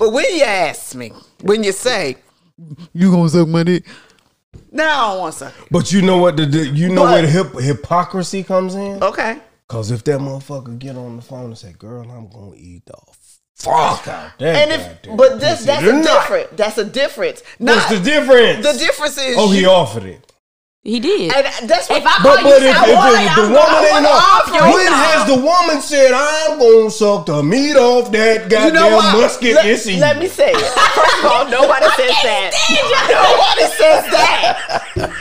But when you ask me, when you say, you gonna suck my dick? No, I don't want to suck it. But you know what? The, the you know But- where the hip, hypocrisy comes in. Okay. Cause if that motherfucker get on the phone and say, "Girl, I'm gonna eat the fuck out that," And if, goddamn but this, that's a different, that's a difference. What's the difference? the difference is, Oh, he you- offered it. He did. and that's what, If I But call but you if, if, Savoy, if the woman ain't offer off, it. when has the woman said, "I'm gonna suck the meat off that goddamn you know what? musket let, this evening"? let me say it. First of all, nobody says that. nobody says that.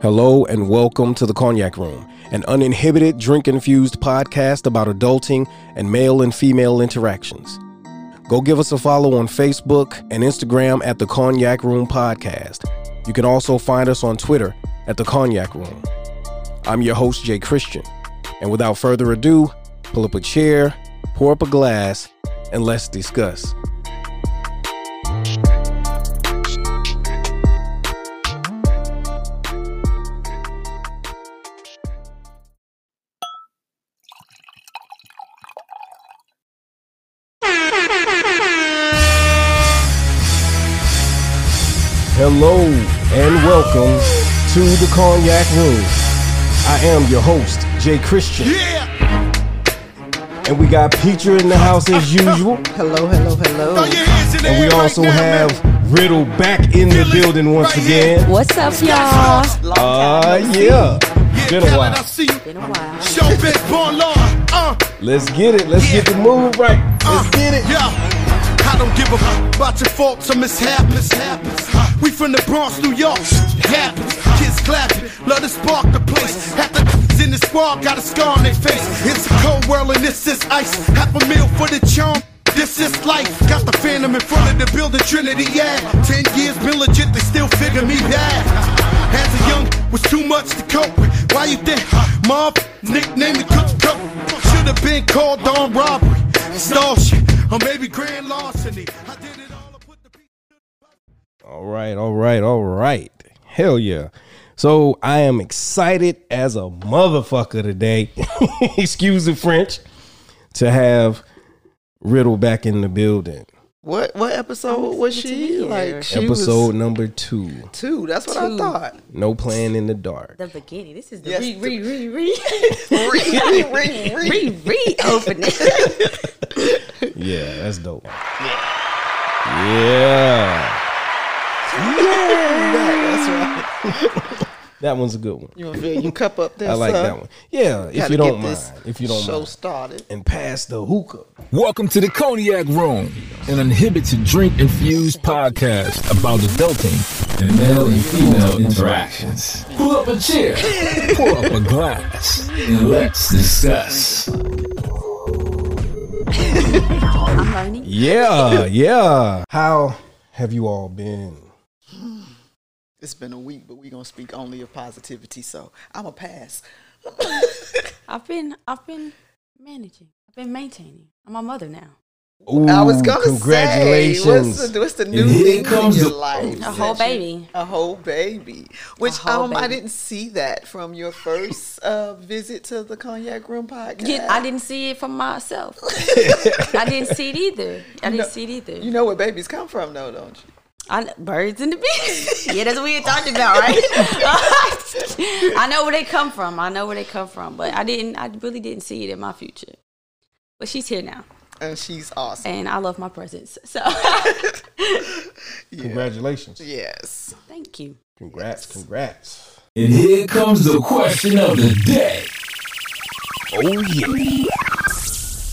Hello and welcome to the Cognac Room, an uninhibited, drink infused podcast about adulting and male and female interactions. Go give us a follow on Facebook and Instagram at the Cognac Room Podcast. You can also find us on Twitter at the Cognac Room. I'm your host, Jay Christian, and without further ado, pull up a chair, pour up a glass, and let's discuss. Hello and welcome to the Cognac Room. I am your host, Jay Christian. Yeah. And we got Petra in the house as usual. Hello, hello, hello. And we also have Riddle back in the building once again. What's up, y'all? Uh, yeah. Been a while. Been a while. Show bitch born law. Uh, Let's get it. Let's get the move right. Let's get it. I don't give a fuck about your faults or mishaps. We from the Bronx, New York. Happens. Kids clapping. Love to spark the place. Half the in the squad got a scar on their face. It's a cold world and this is ice. Half a meal for the charm. This is life. Got the phantom in front of the building, Trinity, yeah. Ten years been legit, they still figure me bad. As a young, was too much to cope with. Why you think? Mom, nickname me Cook Cook. Should have been called on robbery, stall shit, or maybe grand larceny. I did it all. I put the piece to the All right, all right, all right. Hell yeah. So I am excited as a motherfucker today. Excuse the French. To have Riddle back in the building. What what episode was she? Like she Episode was number two. two. That's what I thought. No playing in the dark. The beginning. This is the Yes, re, the- re, re, re, Re, re, re, re. re, re opening. Yeah, that's dope. Yeah. Yeah. That's right. That one's a good one. You want to fill your cup up there? I like son? that one. Yeah, if you don't this mind. If you don't show mind. started. And pass the hookah. Welcome to the Cognac Room, an uninhibited drink infused podcast about adulting and male and female interactions. Pull up a chair, pour up a glass, and let's discuss. I'm learning. Yeah, yeah. How have you all been? It's been a week, but we're gonna speak only of positivity. So I'm a pass. I've been, I've been managing. I've been maintaining. I'm a mother now. Ooh, I was gonna congratulations. say, what's the, what's the new here thing in comes your life? A whole baby. A whole baby. Which whole um, I didn't see that from your first uh, visit to the Cognac Room podcast. Yeah, I didn't see it for myself. I didn't see it either. I didn't see it either. You know where babies come from, though, don't you? I kn- birds and the bees. yeah, that's what we had talked about, right? I know where they come from. I know where they come from, but I didn't. I really didn't see it in my future. But she's here now, And she's awesome. and I love my presents. So Congratulations. Yes. thank you. Congrats, congrats. And here comes the question of the day. Oh yeah.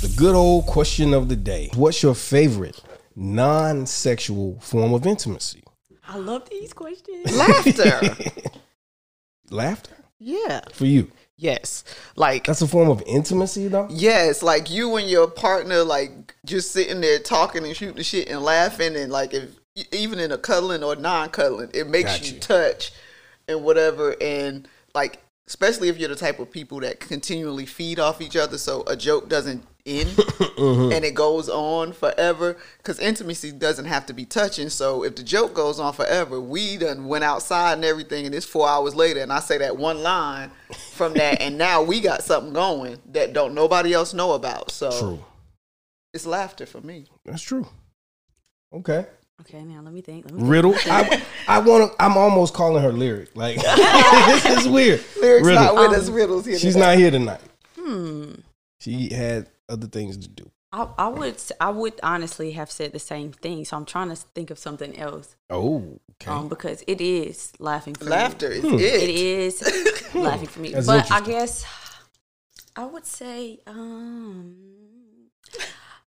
The good old question of the day. What's your favorite non-sexual form of intimacy? I love these questions. Laughter. Laughter? yeah. For you. Yes. Like That's a form of intimacy though? Yes, like you and your partner, like just sitting there talking and shooting shit and laughing, and like if even in a cuddling or non-cuddling, it makes you. touch and whatever, and like especially if you're the type of people that continually feed off each other, so a joke doesn't end Mm-hmm. and it goes on forever. Because intimacy doesn't have to be touching. So if the joke goes on forever, we done went outside and everything, and it's four hours later, and I say that one line from that, and now we got something going that don't nobody else know about. So True. It's laughter for me. That's true. Okay. Okay, now let me think. Let me think. Riddle. I, I want to. I'm almost calling her lyric. Like this is weird. Lyrics Riddle. not with Um, us. Riddles here. She's today. not here tonight. Hmm. She had other things to do. I, I would s- I would honestly have said the same thing. So I'm trying to think of something else. Oh, okay. Um, because it is laughing for me. Laughter is Hmm. It it. is laughing for me. That's but I guess I would say um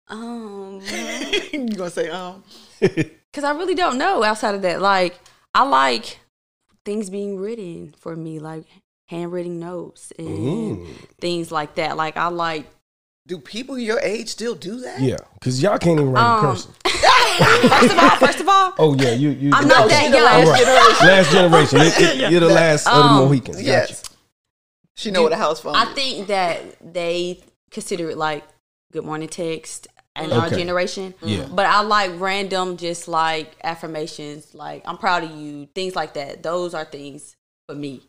um you gonna say um? because I really don't know outside of that. Like I like things being written for me, like handwritten notes and Mm. things like that. Like I like Do people your age still do that? Yeah, because y'all can't even write a Um, cursive. first of all, first of all, Oh yeah, you you. I'm not that the young. last Right. generation. Last generation. It- it- you're the last of the Um, Mohicans. Gotcha. Yes. She know what a house phone I is. think that they consider it like good morning text and our generation. Yeah. But I like random, just like affirmations, like I'm proud of you, things like that. Those are things for me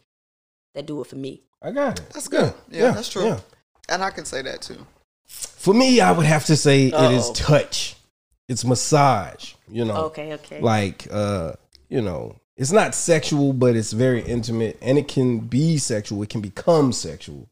that do it for me. I got it. That's good. Yeah, that's true. yeah. And I can say that too. For me, I would have to say it is Uh-oh. touch. It's massage. You know, Okay, okay. like uh, you know, it's not sexual, but it's very intimate, and it can be sexual. It can become sexual.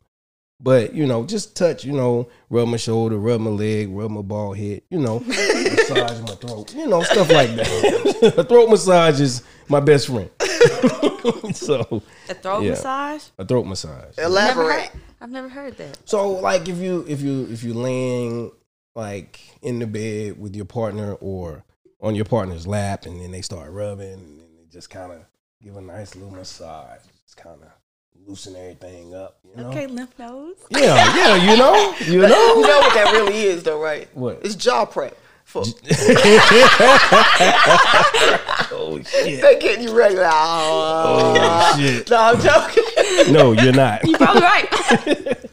But you know, just touch. You know, rub my shoulder, rub my leg, rub my ball head. You know, massage my throat. You know, stuff like that. a throat massage is my best friend. so a throat yeah. massage? a throat massage. Never Elaborate. heard, I've never heard that. So like if you if you if you laying like in the bed with your partner or on your partner's lap and then they start rubbing and they just kind of give a nice little massage, just kind of loosen everything up, you know? Okay, lymph nodes. Yeah, yeah, you know, you know. You know. know what that really is, though, right? What? It's jaw prep. For Oh shit! they getting you ready. Like, oh, Oh shit! No, I'm joking. No, you're not. You're probably right.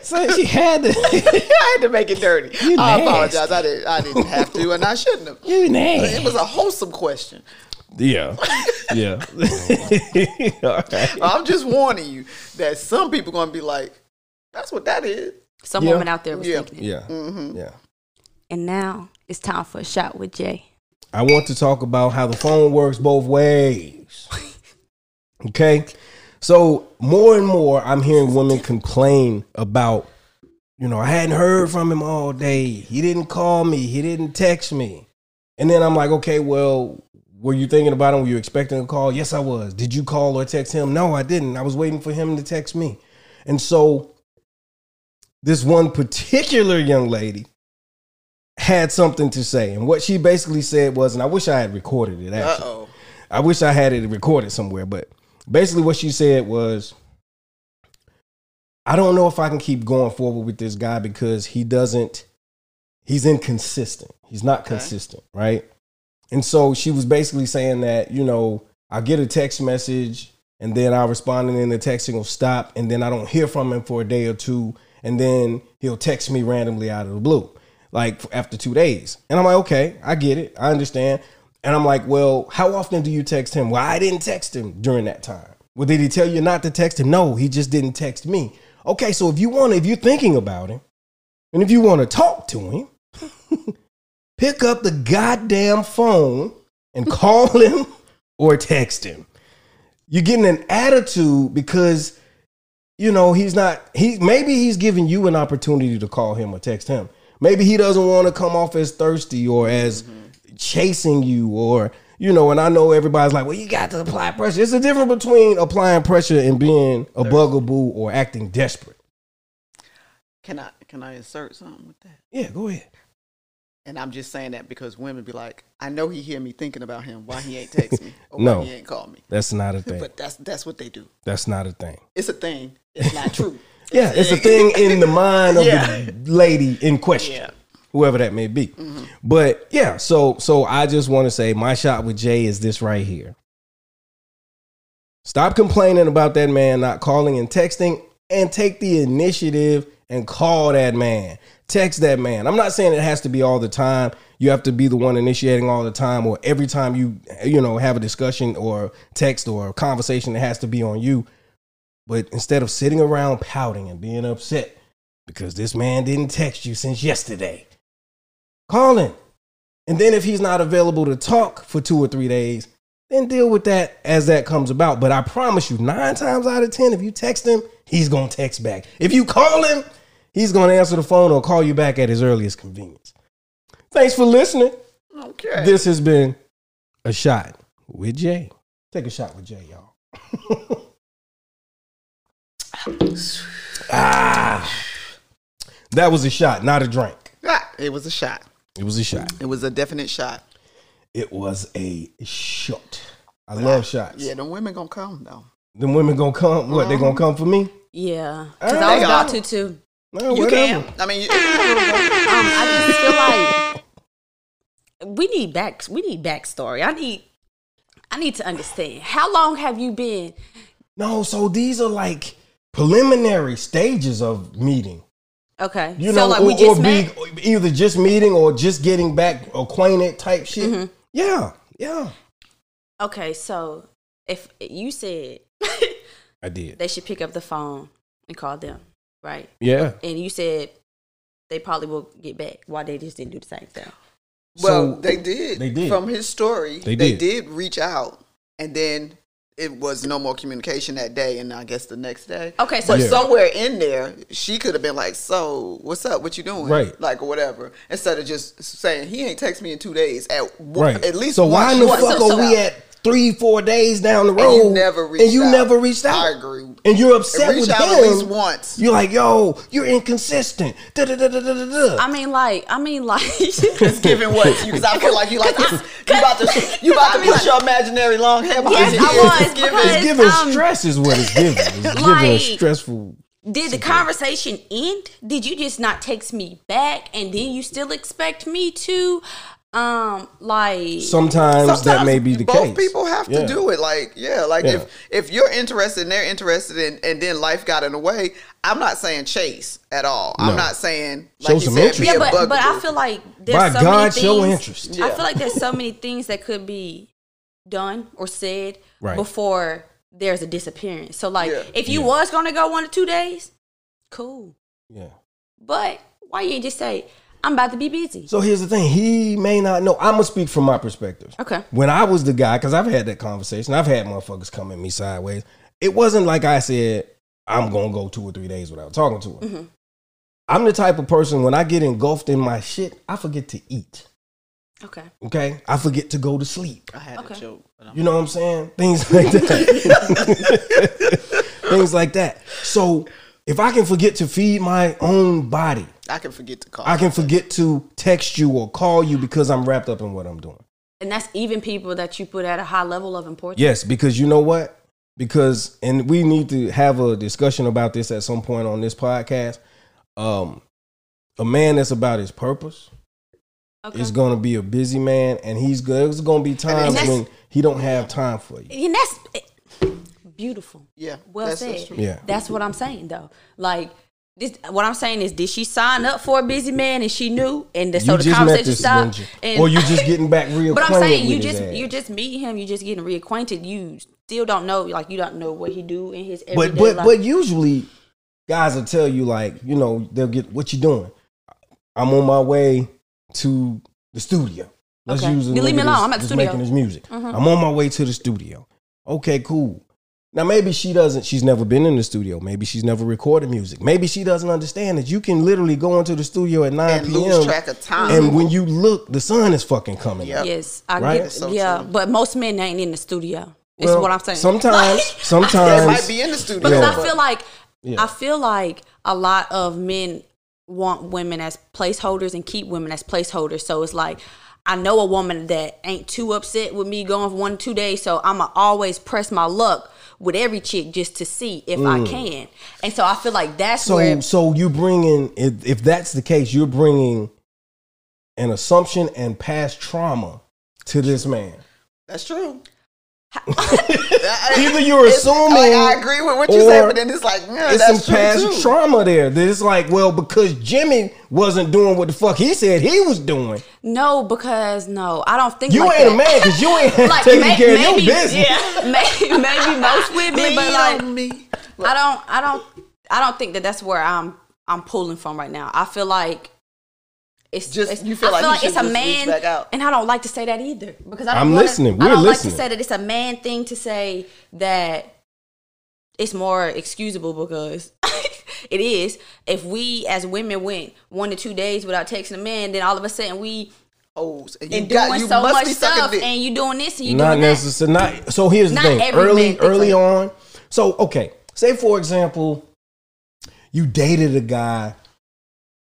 So she had to. I had to make it dirty. You I nasty. apologize. I didn't. I didn't have to, and I shouldn't have. You It was a wholesome question. Yeah, yeah. All right. I'm just warning you that some people gonna be like, "That's what that is." Some Yeah. woman out there was Yeah. thinking it. Yeah, Mm-hmm. yeah. And now it's time for a shot with Jay. I want to talk about how the phone works both ways. Okay? So, more and more, I'm hearing women complain about, you know, I hadn't heard from him all day. He didn't call me. He didn't text me. And then I'm like, okay, well, were you thinking about him? Were you expecting a call? Yes, I was. Did you call or text him? No, I didn't. I was waiting for him to text me. And so, this one particular young lady had something to say. And what she basically said was, and I wish I had recorded it actually. oh. I wish I had it recorded somewhere, but basically what she said was, I don't know if I can keep going forward with this guy because he doesn't, he's inconsistent. He's not Okay. consistent, right? And so she was basically saying that, you know, I get a text message and then I respond and then the texting will stop and then I don't hear from him for a day or two and then he'll text me randomly out of the blue, like after two days. And I'm like, okay, I get it. I understand. And I'm like, well, how often do you text him? Well, I didn't text him during that time. Well, did he tell you not to text him? No, he just didn't text me. Okay, so if you want if you're thinking about him, and if you want to talk to him, pick up the goddamn phone and call him or text him. You're getting an attitude because you know he's not he maybe he's giving you an opportunity to call him or text him. Maybe he doesn't want to come off as thirsty or as chasing you or you know, and I know everybody's like, well, you got to apply pressure. It's a difference between applying pressure and being a bugaboo or acting desperate. Can I can I insert something with that? Yeah, go ahead. And I'm just saying that because women be like, I know he hear me thinking about him. Why he ain't text me? Or No. why he ain't call me? That's not a thing. But that's that's what they do. That's not a thing. It's a thing. It's not true. Yeah, it's a thing in the mind of Yeah. the lady in question, Yeah. whoever that may be. Mm-hmm. But yeah, so so I just want to say my shot with Jay is this right here. Stop complaining about that man not calling and texting, and take the initiative and call that man. Text that man. I'm not saying it has to be all the time. You have to be the one initiating all the time, or every time you you know have a discussion or text or conversation, it has to be on you. But instead of sitting around pouting and being upset because this man didn't text you since yesterday, Call him. And then if he's not available to talk for two or three days, then deal with that as that comes about. But I promise you, nine times out of 10, if you text him, he's going to text back. If you call him, he's going to answer the phone or call you back at his earliest convenience. Thanks for listening. Okay. This has been a shot with Jay. Take a shot with Jay, y'all. ah, that was a shot, not a drink. Ah, it was a shot. It was a shot. It was a definite shot. It was a shot. I love shots. Yeah, the women gonna come though. Them women gonna come. What? They gonna come for me? Yeah, because I was about to too. No, You whatever. can. I mean, you, Um, I just feel like we need back. We need backstory. I need. I need to understand. How long have you been? No, so these are like preliminary stages of meeting. Okay, You so know, like or, we just or met. be either just meeting or just getting back acquainted type shit. Mm-hmm. Yeah, yeah. Okay, so if you said I did. they should pick up the phone and call them, right? Yeah. And you said they probably will get back. Why they just didn't do the same thing? well, So, they did. they did. From his story, They they, did. did. reach out, and then it was no more communication that day, and I guess the next day. Okay, so But Yeah. somewhere in there, she could have been like, "So, what's up? What you doing?" Right. Like or whatever. Instead of just saying he ain't text me in two days. At Right. at least. So why in the fuck or are so. we at three, four days down the road? And you never reached and you out. never reached out. I agree. And you're upset Reach with out him. at least once. You're like, yo, you're inconsistent. Da da da da da da. I mean, like, I mean, like, It's giving what you because I feel like you like you about to you about to put your imaginary long hair behind Yes, I was, It's giving- because- It's giving um, stress is what it's giving. It's giving a stressful. did the conversation end? Did you just not text me back, and then you still expect me to, um, like, Sometimes, that may be the both case. people have Yeah. to do it. Like, yeah, like Yeah. if if you're interested and they're interested in, and then life got in the way, I'm not saying chase at all. No. I'm not saying Show like you some said, interest. be yeah, a but but I feel like there's By so God, many things. show interest. I feel like there's so many things that could be done or said Right. before there's a disappearance. So like, Yeah. if you Yeah. was gonna go one or two days, cool. Yeah. But why you ain't just say I'm about to be busy? So here's the thing. He may not know. I'm gonna speak from my perspective. Okay. When I was the guy, because I've had that conversation, I've had motherfuckers come at me sideways. It wasn't like I said I'm gonna go two or three days without talking to her. Mm-hmm. I'm the type of person when I get engulfed in my shit, I forget to eat. Okay. Okay, I forget to go to sleep. I had Okay. a joke. But You know what I'm saying? Things like that. Things like that. So if I can forget to feed my own body, I can forget to call. I can forget to text you or call you because I'm wrapped up in what I'm doing. And that's even people that you put at a high level of importance. Yes, because you know what? Because and we need to have a discussion about this at some point on this podcast. Um, a man that's about his purpose Okay. is going to be a busy man, and he's good. There's going to be times when he don't have time for you. and that's beautiful. Yeah, Well that's- said. that's. Yeah. That's what I'm saying though. Like this, what I'm saying is, did she sign up for a busy man and she knew, and the, so you the just met conversation this stopped? And, or you just getting back reacquainted but I'm saying you just you just meet him, you just getting reacquainted. You still don't know, like you don't know what he do in his everyday but but life. but usually guys will tell you like you know they'll get what you doing i'm on my way to the studio let's Okay. use You leave me alone. I'm at the studio. Mm-hmm. making his music i'm on my way to the studio okay cool now maybe she doesn't she's never been in the studio maybe she's never recorded music maybe she doesn't understand that you can literally go into the studio at 9 and p.m lose track of time. and when you look the sun is fucking coming Yep. up yes, I Right? get, That's so yeah, true. but most men ain't in the studio. Is Well, what I'm saying. sometimes they sometimes might be in the studio. because Yeah. I feel like Yeah. I feel like a lot of men want women as placeholders and keep women as placeholders. So it's like I know a woman that ain't too upset with me going for one two days, so I'ma always press my luck with every chick just to see if I can. And so I feel like that's Mm. So where so you bringing if, if that's the case, you're bringing an assumption and past trauma to this man. That's true. Either you're assuming, like, oh, I agree with what you or said, but then it's like, yeah, It's that's some true past too. trauma there. That it's like, well, because Jimmy wasn't doing what the fuck he said he was doing. no, because no, I don't think You like ain't that. a man because you ain't Like, taking may- care of your business. Yeah, maybe, maybe most women, but like me. I don't, I don't, I don't think that that's where I'm, I'm pulling from right now. I feel like It's Just- it's, you feel I like you it's a man, and I don't like to say that either because I don't I'm wanna- listening. I We're don't listening. like to say that it's a man thing to say that it's more excusable because it is. If we as women went one to two days without texting a man, then all of a sudden we Oh, and you and got doing you so must much be stuff, dick. and you doing this and you not doing that. necessarily. Not so. Here's the thing. Early, early like- on. So okay, say for example, you dated a guy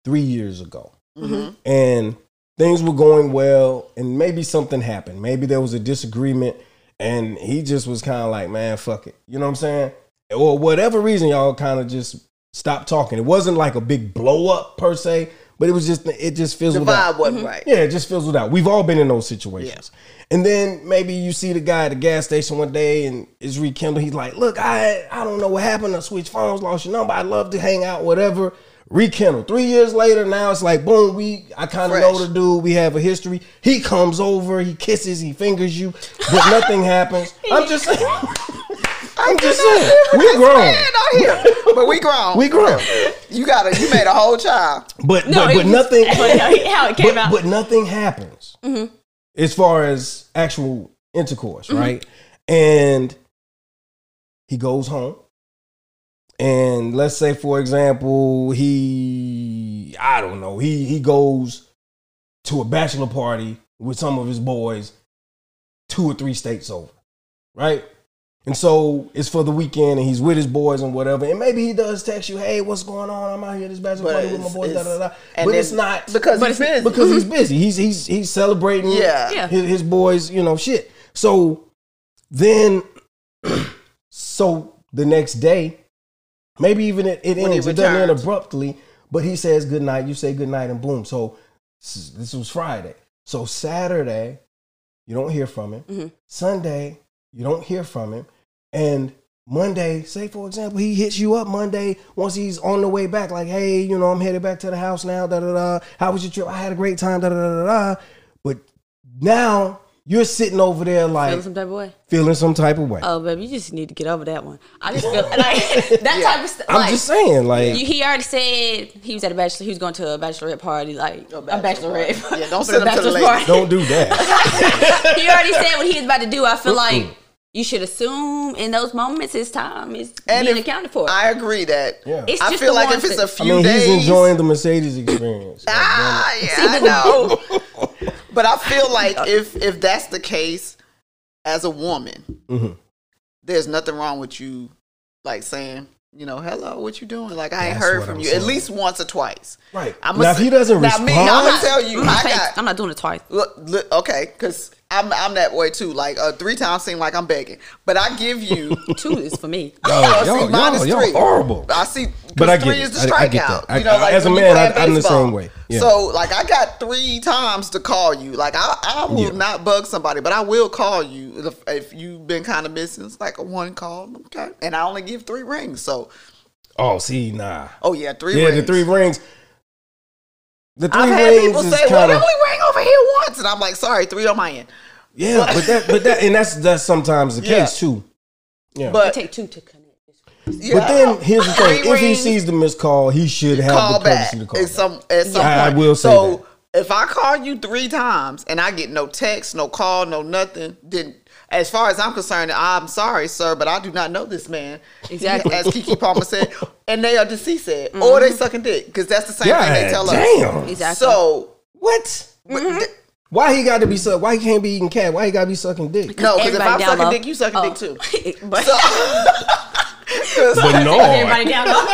three years ago, Mm-hmm. and things were going well, and maybe something happened. Maybe there was a disagreement, and he just was kind of like, "Man, fuck it," you know what I'm saying? Or whatever reason, y'all kind of just stopped talking. It wasn't like a big blow up per se, but it was just it just The fizzled out. vibe wasn't right. Yeah, it just fizzled out. We've all been in those situations. And then maybe you see the guy at the gas station one day and it's rekindled. He's like, look, I I don't know what happened. I switched phones, lost your number. I'd love to hang out, whatever. Rekindle. Three years later, now it's like, boom, we I kind of know the dude. We have a history. He comes over, he kisses, he fingers you, but nothing happens. I'm just saying. I'm just saying. We grown. Man here, but we grown. We grown. you got to You made a whole child. But No, but, but just- nothing but how it came but, out. but nothing happens mm-hmm. as far as actual intercourse, mm-hmm. right? And he goes home. And let's say, for example, he I don't know, he he goes to a bachelor party with some of his boys two or three states over, right? And so it's for the weekend and he's with his boys and whatever. And maybe he does text you, hey, what's going on? I'm out here this bachelor But party with my boys, da da da. and But then- it's not because But he's it's- busy. because he's mm-hmm. busy. He's he's he's celebrating Yeah. Yeah. his, his boys, you know, shit. So then so the next day, maybe even it, it ends, it doesn't end abruptly, but he says good night, you say good night, and boom. So this was Friday. So Saturday, you don't hear from him. Mhm. Sunday, you don't hear from him. And Monday, say for example, he hits you up Monday once he's on the way back, like, hey, you know, I'm headed back to the house now. Da da da. How was your trip? I had a great time. Da da da da da. But now you're sitting over there like Feeling some type of way. feeling some type of way. Oh, baby, you just need to get over that one. I just feel like that type of stuff. I'm just saying, like, You, he already said he was at a bachelor. He was going to a bachelorette party, like a, bachelor bachelorette. party. Yeah, don't For send him to the bachelor's party. don't do that. he already said what he was about to do. I feel like you should assume in those moments his time is And being if- accounted for. I agree that. Yeah. It's I just feel the like if it's a that- I few mean, days, he's enjoying the Mercedes experience. Ah, See, yeah, I know. But I feel like if if that's the case, as a woman, Mhm. there's nothing wrong with you, like saying, you know, hello, what you doing? Like I ain't That's heard from I'm you at least once or twice. Right. I'm Now, if he doesn't now me, I'm gonna tell you, I'm, I not got. I'm not doing it twice. Look, look, okay, because I'm I'm that way too. Like uh, three times seem like I'm begging, but I give you. Two is for me. Oh, y'all- see, mine y'all- is y'all three. horrible. I see, But but I get three it. is the I- I get strikeout. that. I- you know, like as a man, I- I'm the same way. Yeah. So, like, I got three times to call you. Like, I, I will Yeah. not bug somebody, but I will call you if, if you've been kind of missing. It's like a one call, okay? And I only give three rings. So, Oh, see, nah. oh yeah, three Yeah, rings. the three rings. The 3 I've had people say, "Well, kind it of only rang over here once," and I'm like, "Sorry, three on my end." yeah, but that, but that, and that's that's sometimes the Yeah. case too. Yeah, It But take two to connect. yeah, but then here's the thing: if he sees the missed call, he should have call the back courtesy to call. at back. some at some I- I will say so if I call you three times and I get no text, no call, no nothing, then as far as I'm concerned, I'm sorry, sir, but I do not know this man. Exactly. as Keke Palmer said, and they are deceased, said, or they sucking dick because that's the same thing they God tell us. damn! Exactly. So What? Mm-hmm. th- Why he got to be suck? Why he can't be eating cat? Why he got to be sucking dick? no, because if I'm down sucking low. dick, you sucking Oh. dick too. but So, 'cause- But no, everybody down low.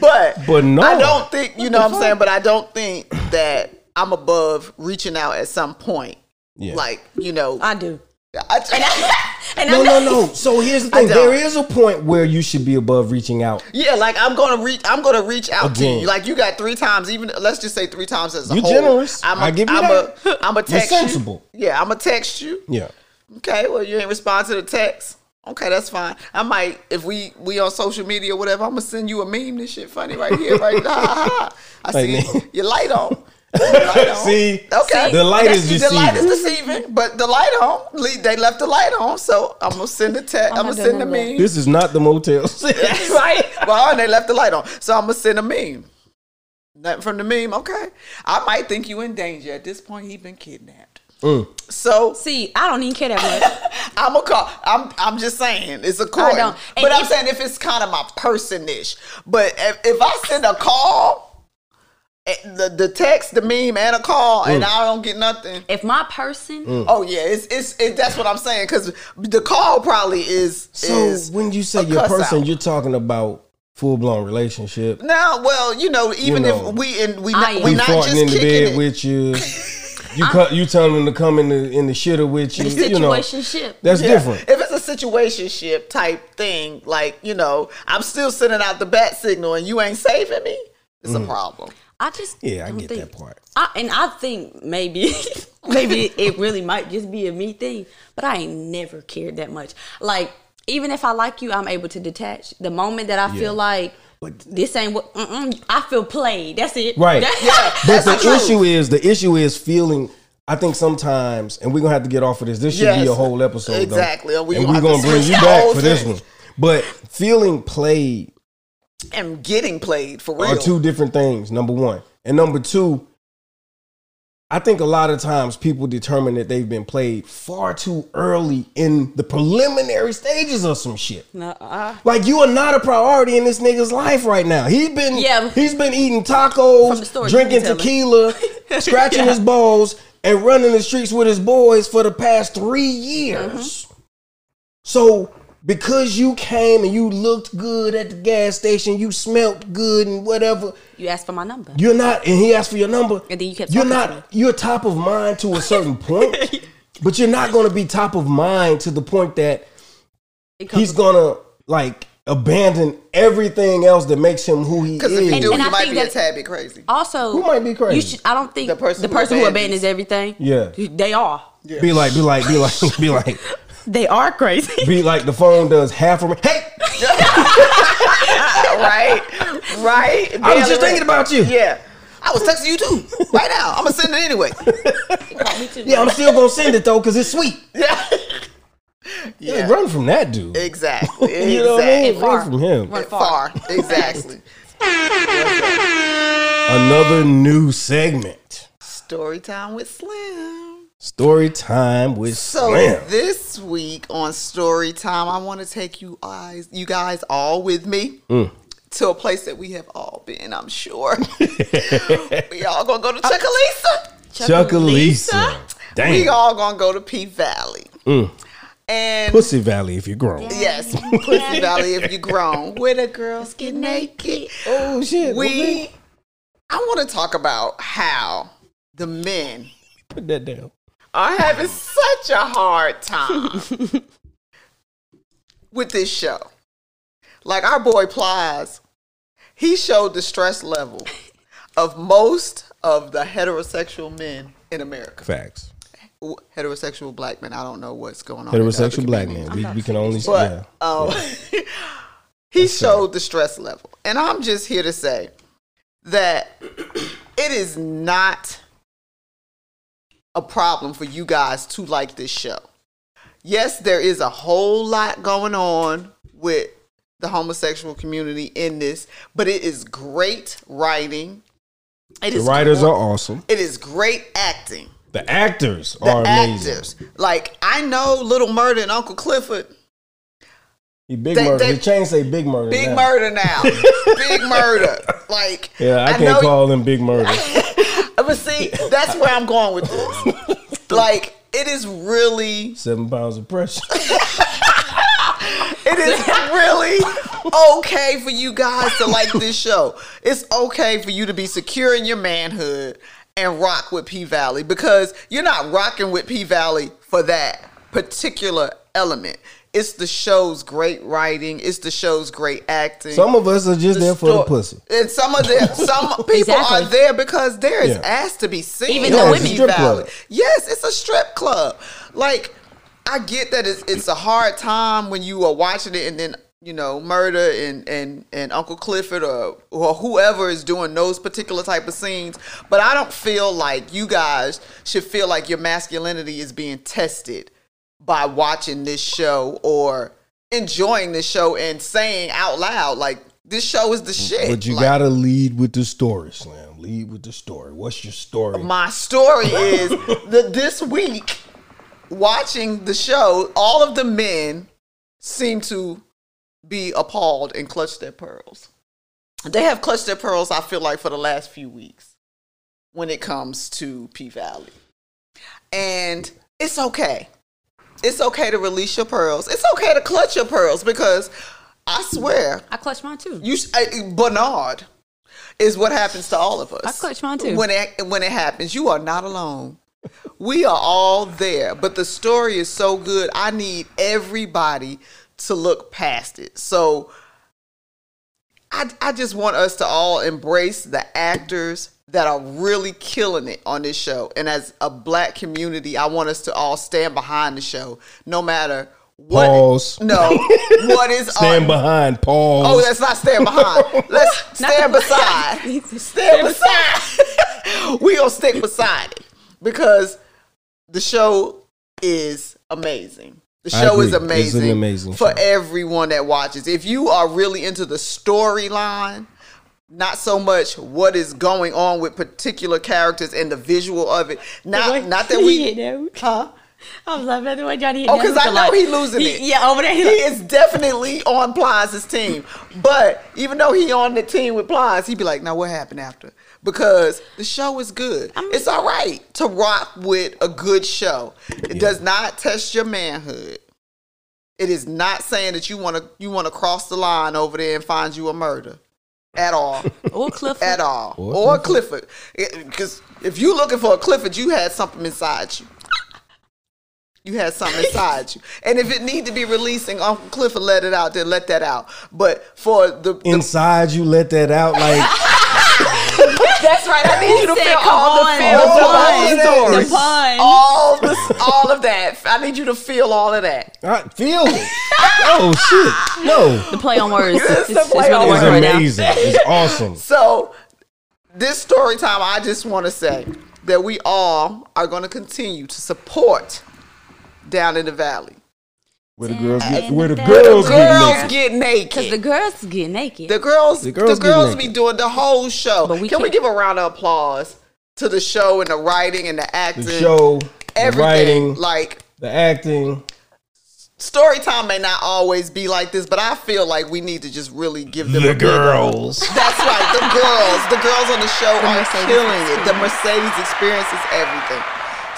but But no. I don't think you know what I'm saying. But I don't think that I'm above reaching out at some point. Yeah. Like you know, I do. I, And no, I'm no, not- no. So here's the thing: there is a point where you should be above reaching out. yeah, like I'm gonna reach. I'm gonna reach out Again. to you. Like you got three times. Even let's just say three times as a You're whole. generous. I'm I give you I'm that. A, I'm a text sensible. you. Yeah, I'm a text you. Yeah. Okay, well you ain't respond to the text. Okay, that's fine. I might if we we on social media or whatever. I'm gonna send you a meme. This shit funny right here, right? ha, ha, ha. I see me. your. Your light on. See? Okay. The light is The light is deceiving. deceiving, but the light on. They left the light on, so I'm gonna send a text. I'm, I'm gonna send a doing that. meme. This is not the Motel right? Well, and they left the light on, so I'm gonna send a meme. Nothing from the meme. Okay, I might think you in danger at this point. He been kidnapped. Mm. So See, I don't even care that much. I'm a call. I'm I'm just saying it's a court. don't. But I'm saying if it's kind of my person-ish. But if, if I send a call, Eh, the the text, the meme, and a call, and mm. I don't get nothing. if my person, mm. Oh yeah, it's it's it, that's what I'm saying because the call probably is. So is when you say your person, out. you're talking about full blown relationship. now, well, you know, even know. if we and we not, we He not just in the bed it. with you. You cut, you telling them to come in the in the shitter with you. the You know, situationship. that's Yeah. different. If it's a situationship type thing, like you know, I'm still sending out the bat signal and you ain't saving me, it's a mm. problem. I just Yeah, I get think- that part. I, and I think maybe maybe it really might just be a me thing, but I ain't never cared that much. Like even if I like you, I'm able to detach. The moment that I Yeah. feel like But- this ain't what I feel played. That's it. Right. That- But the the issue is the issue is feeling. I think sometimes, and we're gonna have to get off of this. This should be a whole episode, exactly. Though. we and we're have to gonna bring you back whole for this one. But feeling played And getting played for real. are two different things. Number one, and number two, I think a lot of times people determine that they've been played far too early in the preliminary stages of some shit. Nuh-uh. Like you are not a priority in this nigga's life right now. He's been Yeah. he's been eating tacos, the drinking tequila, scratching his balls, and running the streets with his boys for the past three years. Mm-hmm. So because you came and you looked good at the gas station, you smelt good and whatever, You asked for my number. you're not. And he asked for your number. And then you kept You're talking to not. You're top of mind to a certain point, but you're not going to be top of mind to the point that he's gonna like abandon everything else that makes him who he Because if you is. do, And you I might think be a that- tad bit crazy. also Who might be crazy? You should. I don't think The person the person who abandons. abandons everything. Yeah. they are. Be like, be like, be like, be like, They are crazy. be like. The phone does half of me. Hey, right, right. I was just thinking about you. Yeah, I was texting you too. Right now, I'm gonna send it anyway. Me too. Yeah, I'm still gonna send it though because it's sweet. Yeah, Yeah, yeah, run from that dude. exactly. You know what I mean? exactly. Run from him. Run Far, exactly. Another new segment. Story time with Slim. Story time with So Slim. this week on Story Time, I want to take you guys, you guys all with me Mm. to a place that we have all been. I'm sure we all gonna go to Chucalissa. Chucalissa. Damn. We all gonna go to P Valley. And Pussy Valley if you're grown. yes, Pussy Valley if you're grown, where the girls get naked. Oh shit. We, I want to talk about how the men put that down. Are having such a hard time with this show. Like our boy Plies, he showed the stress level of most of the heterosexual men in America. Facts. Heterosexual black men. I don't know what's going on. in the other Heterosexual black men. We, we can only But yeah. um, he showed the stress level. And I'm just here to say that it is not a problem for you guys to like this show. Yes, there is a whole lot going on with the homosexual community in this, but it is great writing. It The writers gr- are awesome. It is great acting. The actors The are amazing. actors, like I know Little Murda and Uncle Clifford. He big They- murder. they- the chain say big murder. Big now. murder now. Big murder. Like Yeah, I, know- can't call them big murder. But see, that's where I'm going with this. Like it is really, Seven pounds of pressure. it is really okay for you guys to like this show. It's okay for you to be secure in your manhood and rock with P Valley because you're not rocking with P Valley for that particular element. It's the show's great writing. It's the show's great acting. Some of us are just there for the pussy. And some of them, some people Exactly. are there because there is Yeah. ass to be seen. Even on the it's a women. strip club. Yes, it's a strip club. Like I get that it's it's a hard time when you are watching it and then you know murder and and and Uncle Clifford or or whoever is doing those particular type of scenes. But I don't feel like you guys should feel like your masculinity is being tested by watching this show or enjoying this show and saying out loud like this show is the shit. But you Like, gotta lead with the story, Slim. Lead with the story. What's your story? my story is that this week, watching the show, all of the men seem to be appalled and clutch their pearls. They have clutched their pearls, I feel like, for the last few weeks when it comes to P Valley. And it's okay. It's okay to release your pearls. It's okay to clutch your pearls because I swear, I clutch mine too. you uh, Bernard is what happens to all of us. I clutch mine too. When it when it happens, you are not alone. We are all there, but the story is so good. I need everybody to look past it. So I I just want us to all embrace the actors that are really killing it on this show. And as a black community, I want us to all stand behind the show no matter what Pause. No. What is Stand on- behind. Pause. Oh, that's not stand behind. Let's stand beside. Stand beside. we gonna stick beside it because the show is amazing. The show is agree. It's an amazing, amazing for show. everyone that watches. If you are really into the storyline, not so much what is going on with particular characters and the visual of it. Not not that we huh? I was laughing at the way Johnny hit Oh, because I know lot. he losing He- it. Yeah, over there. He is definitely on Plies' team. But even though he on the team with Plies, he'd be like, now what happened after? Because the show is good. it's all right to rock with a good show. It does not test your manhood. It is not saying that you want to you want to cross the line over there and find you a murder. At all. or Clifford. At all. Or Or, Clifford. Because if you're looking for a Clifford, you had something inside you. You had something inside you. And if it need to be releasing Uncle Clifford let it out, then let that out. But for the, the Inside you let that out like that's right. I need you to Said, feel all the feels the of all pun, the the stories. pun." All the, all of that. I need you to feel all of that. I feel it. Oh shit. No. the play on words. It's it's, the it's play really on It's working right now. amazing. It's awesome. So, this story time, I just want to say that we all are going to continue to support down in the valley. Where the girls get And where the the girls get Girls naked. get naked. Because the girls get naked. The girls, The the girls girls, be doing the whole show. But we Can we give a round of applause to the show and the writing and the acting, The show, the everything? writing, Like the acting. story time may not always be like this, but I feel like we need to just really give them The a big girls. That's right, the girls. The girls on the show are Mercedes killing it. The Mercedes experience is everything.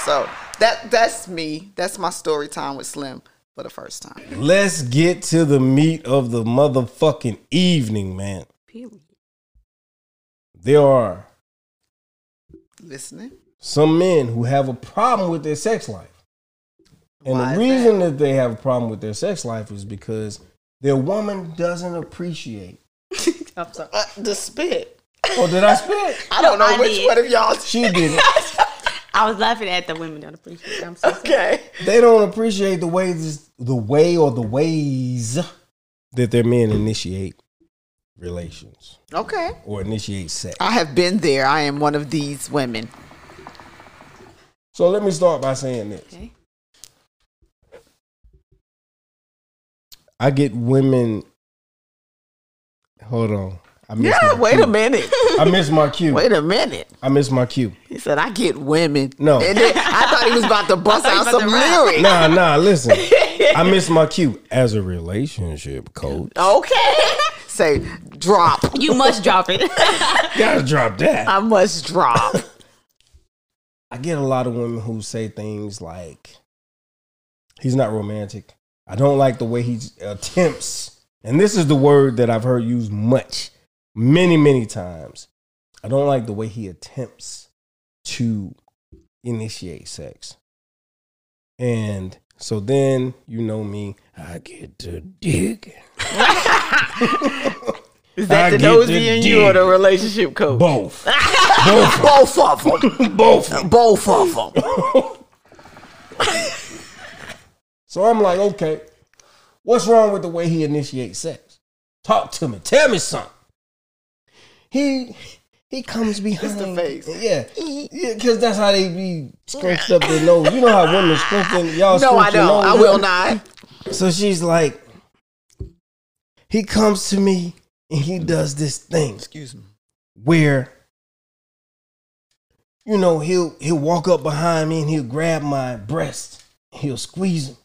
So that that's me. That's my story time with Slim for the first time. Let's get to the meat of the motherfucking evening, man. Period. There are Listening. some men who have a problem with their sex life. And Why the reason that? they have a problem with their sex life is because their woman doesn't appreciate. I'm sorry. Uh, the spit. Oh, did I spit? I don't know I which did. one of y'all. She didn't. I was laughing at the women don't appreciate it. I'm so sorry. Okay. They don't appreciate the ways, the way or the ways that their men initiate relations Okay. or initiate sex. I have been there. I am one of these women. So let me start by saying this. Okay. I get women. Hold on. I miss Yeah, wait cue. a minute. I miss my cue. Wait a minute. I miss my cue. He said, I get women. No. And then I thought he was about to bust out some about to rap. lyrics. Nah, nah, listen. I miss my cue as a relationship coach. Okay. Say, drop. You must drop it. Gotta drop that. I must drop. I get a lot of women who say things like, he's not romantic. I don't like the way he uh, attempts. And this is the word that I've heard used much, many, many times. I don't like the way he attempts to initiate sex. And so then, you know me, I get to dig. Is I that the get nosy the in you or the relationship coach? Both. Both of them. Both. Both of them. So I'm like, okay, what's wrong with the way he initiates sex? Talk to me. Tell me something. He he comes behind. the face. Yeah, yeah, because that's how they be scrunched up their nose. You know how women scrunch y'all No, I don't. I will not. So she's like, he comes to me and he does this thing Excuse me. where you know he'll he'll walk up behind me and he'll grab my breast he'll squeeze them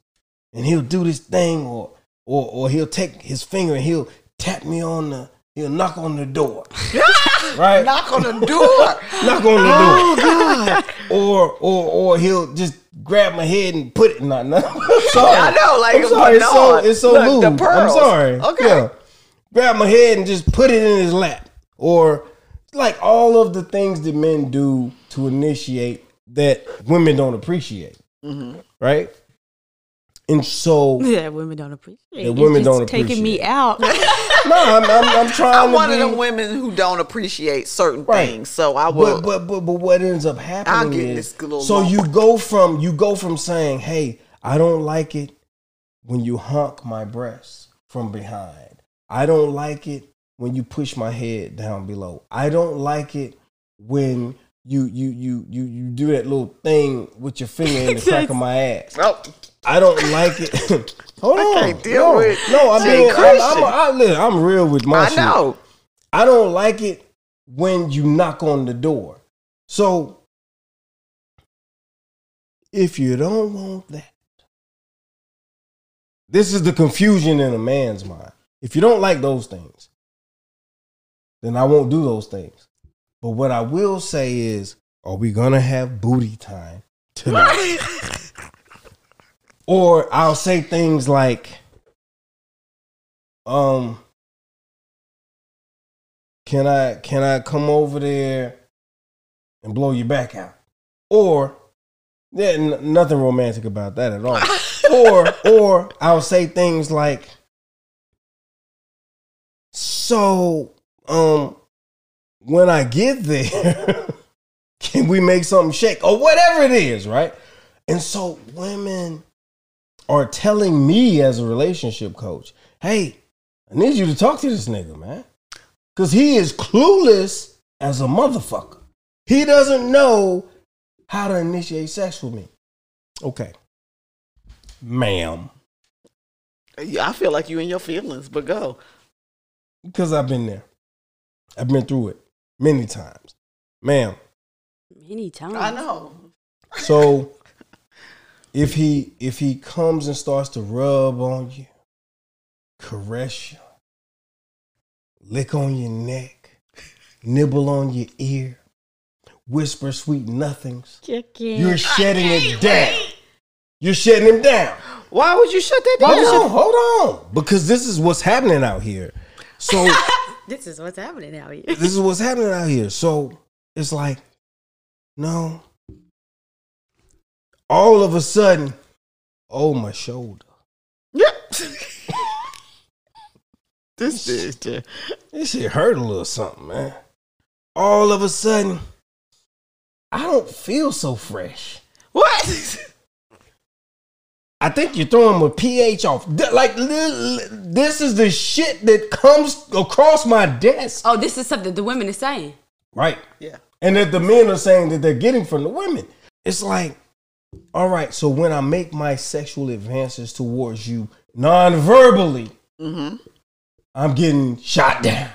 and he'll do this thing or or or he'll take his finger and he'll tap me on the he'll knock on the door right Knock on the door. knock on the door God. or or or he'll just grab my head and put it no I'm sorry I know, like, I'm sorry it's so it's so look, lewd I'm sorry Okay. yeah grab my head and just put it in his lap. Or like all of the things that men do to initiate that women don't appreciate. Mm-hmm. Right? And so, Yeah, women don't appreciate. Yeah, it. women don't appreciate. taking me out. no, I'm, I'm, I'm trying I'm to one be, of them women who don't appreciate certain Right. things, so I will. But, but but but what ends up happening get is this so lump. you go from you go from saying, "Hey, I don't like it when you honk my breasts from behind. I don't like it when you push my head down below. I don't like it when you you you you you do that little thing with your finger in the crack of my ass. oh, I don't like it. Hold I on, can't deal no, with no. I'm Jay I'm, I'm, I, listen, I'm real with my I shit. know. I don't like it when you knock on the door. So if you don't want that, this is the confusion in a man's mind. If you don't like those things, then I won't do those things. But what I will say is, are we gonna have booty time tonight? or I'll say things like, um, can I can I come over there and blow your back out? Or yeah, n- nothing romantic about that at all. or or I'll say things like, so um, when I get there, can we make something shake or whatever it is, right? And so women are telling me as a relationship coach, hey, I need you to talk to this nigga, man. Cause he is clueless as a motherfucker. He doesn't know how to initiate sex with me. Okay. Ma'am. I feel like you in your feelings, but go. Because I've been there. I've been through it many times. Ma'am. Many times. I know. So if he if he comes and starts to rub on you, caress you, lick on your neck, nibble on your ear, whisper sweet nothings, you're shutting it down. You're shutting him down. Why would you shut that down? Hold on, hold on. Because this is what's happening out here. So This is what's happening out here. this is what's happening out here. So it's like, no. All of a sudden, oh my shoulder. Yeah. this is. This shit hurt a little something, man. All of a sudden, I don't feel so fresh. What? I think you're throwing my pH off. Like li- li- this is the shit that comes across my desk, Oh, this is something the women are saying. right? yeah. And that the men are saying that they're getting from the women. It's like, all right, so when I make my sexual advances towards you non-verbally, Mm-hmm. I'm getting shot down.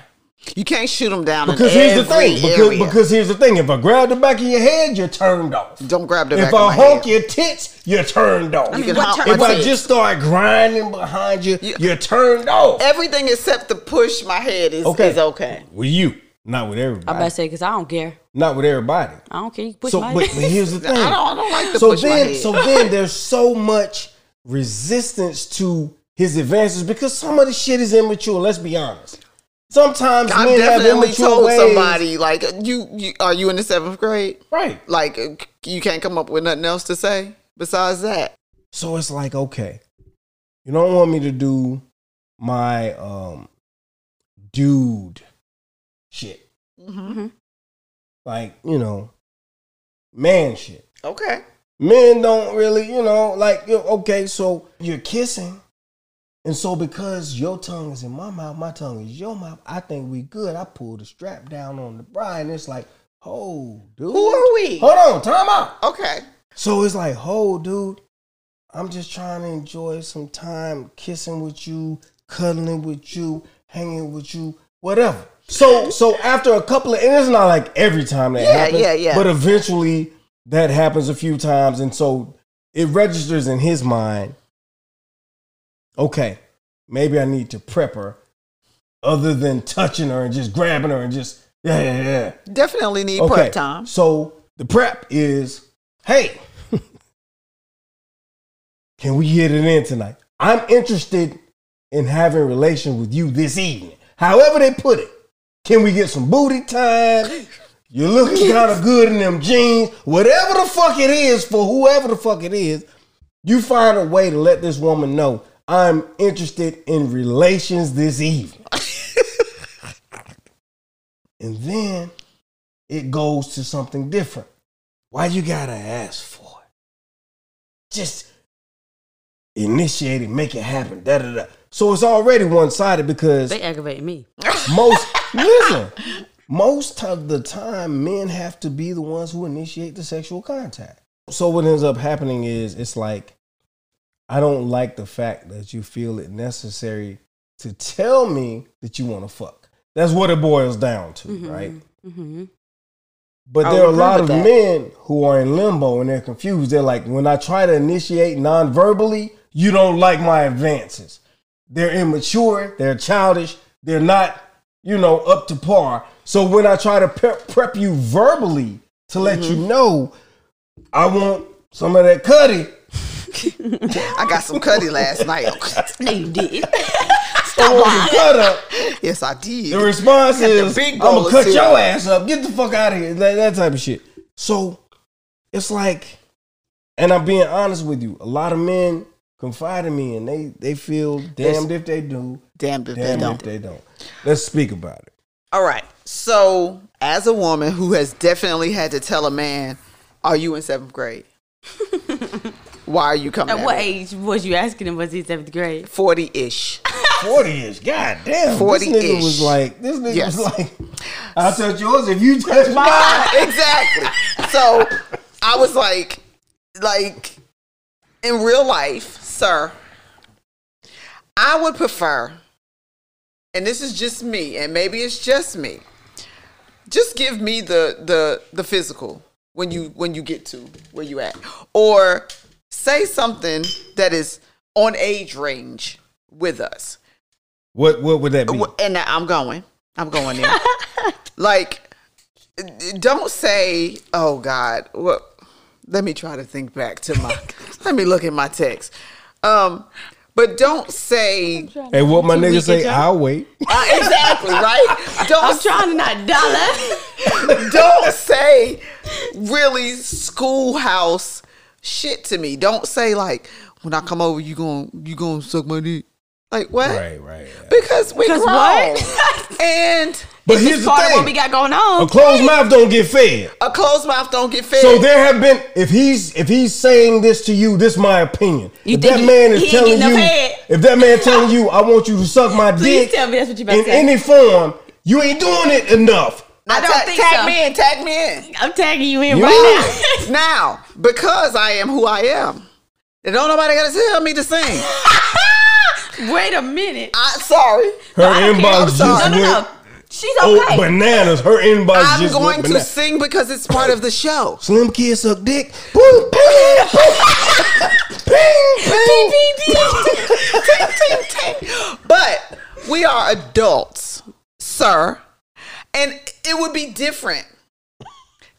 You can't shoot them down Because in here's the thing. Because, because here's the thing. If I grab the back of your head, you're turned off. Don't grab the If back I of my honk head. your tits, you're turned off. I mean, can what hop my if I tits. just start grinding behind you, You- you're turned off. Everything except to push my head is Okay. is okay. With you, not with I'm everybody. about to say because I don't care. Not with everybody. I don't care. You push So, my but, but here's the thing. I don't, I don't like to so push my then, head. so then, there's so much resistance to his advances because some of the shit is immature. Let's be honest. Sometimes I've men have definitely immature told ways. somebody like you, you. Are you in the seventh grade? right? Like you can't come up with nothing else to say besides that. So it's like, okay, you don't want me to do my um dude shit. Mm-hmm. Like, you know, man shit. Okay. Men don't really, you know, like, you okay, so you're kissing. And so because your tongue is in my mouth, my tongue is your mouth, I think we good. I pull the strap down on the bra and it's like, oh, dude. Who are we? Hold on, time out. Okay. So it's like, oh, dude, I'm just trying to enjoy some time kissing with you, cuddling with you, hanging with you. whatever. So so after a couple of and it's not like every time that Yeah, happens. yeah, yeah. But eventually that happens a few times. And so it registers in his mind, okay, maybe I need to prep her other than touching her and just grabbing her and just yeah, yeah, yeah. Definitely need Okay. prep time. So the prep is, hey, can we get it in tonight? I'm interested in having a relation with you this evening. However they put it. Can we get some booty time? You're looking kind of good in them jeans. Whatever the fuck it is for whoever the fuck it is, you find a way to let this woman know I'm interested in relations this evening. and then it goes to something different. Why you gotta ask for it? Just initiate it, make it happen. Da da da. So it's already one sided because They aggravate me. most listen. Most of the time, men have to be the ones who initiate the sexual contact. So what ends up happening is it's like I don't like the fact that you feel it necessary to tell me that you want to fuck. That's what it boils down to, right? Mm-hmm. But I there are a lot of that. men who are in limbo and they're confused. They're like, when I try to initiate non verbally, you don't like my advances. They're immature, they're childish, they're not, you know, up to par. So when I try to prep, prep you verbally to let Mm-hmm. you know, I want some of that cutty. I got some cutty last night. No, you did. I want some cut up. yes, I did. The response Got the is, big "I'm gonna cut cereal. your ass up. Get the fuck out of here. That, that type of shit. So it's like, and I'm being honest with you. A lot of men confide in me, and they they feel damned if they do, Damn if they damned don't. if they don't. Let's speak about it. All right. So, as a woman who has definitely had to tell a man, "Are you in seventh grade? Why are you coming?" At what age was you asking him? Was he seventh grade? Forty ish. Forty ish. God damn. 40 This nigga ish. was like. This nigga Yes. was like. I'll touch yours if you touch mine. exactly. So, I was like, like in real life, sir. I would prefer, and this is just me, and maybe it's just me. Just give me the the the physical when you when you get to where you at, or say something that is on age range with us. What what would that be? And I'm going. I'm going there. like, don't say, "Oh God." What? Let me try to think back to my. let me look at my text. Um, but don't say Hey, what my Two nigga say? intro? I'll wait. uh, exactly right. I'm Don't trying to not dollar. don't say really schoolhouse shit to me. Don't say like when I come over, you going you gonna suck my dick. Like what? Right, right. Because we Because grown. what? and But here's the Part of what we thing: got going on. a on. closed mouth don't get fed. a closed mouth don't get fed. So there have been if he's if he's saying this to you, this is my opinion. You if that he- man is telling you, head? if that man telling you, I want you to suck my Please dick tell me that's what you about in to say. any form, you ain't doing it enough. Now I don't ta- think tag so. me in, tag me in. I'm tagging you in You right now. Now, because I am who I am, and don't nobody gotta tell me to sing. Wait a minute. I sorry. Her I inbox just. No, no, went no. She's oh, bananas. Her inbox I'm just going to bananas. sing because it's part of the show. Slim kid suck dick. Boom, bing, bing, bing, ting, ting, ting. But we are adults, sir. And it would be different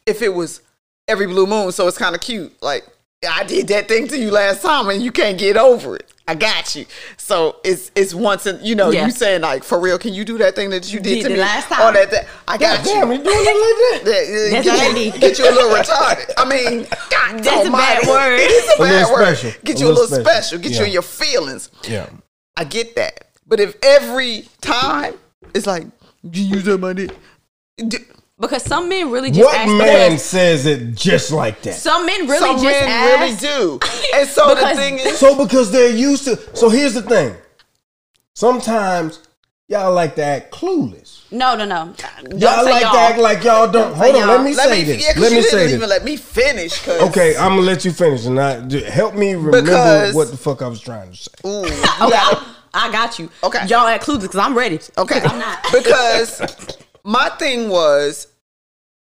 if it was every blue moon. So it's kind of cute. Like, I did that thing to you last time and you can't get over it. I got you. So it's it's once in you know Yeah. you saying like for real. Can you do that thing that you did Did to me last time. on that? Day? I got Damn, you. you doing it like that? Yeah, yeah, That's get, what you get you a little retarded. I mean, God That's a bad word. It is a A little bad word. special. Get A you a little little special. special. Get you in your feelings. Yeah. I get that. But if every time it's like you use that money, d- Because some men really just What ask man because says it just like that? some men really some just men ask. really do. And so the Because- thing is, So because they're used to. So here's the thing. Sometimes y'all like to act clueless. No, no, no. Don't Y'all like y'all. to act like y'all don't. Don't Hold on, y'all. let me let say me, this. yeah, 'cause let you me didn't say even this. let me finish. Cause, Okay, I'm gonna let you finish, and I j- help me remember Because- what the fuck I was trying to say. Ooh, you gotta, I got you. Okay. Y'all act clueless because I'm ready. Okay. 'Cause I'm not. because my thing was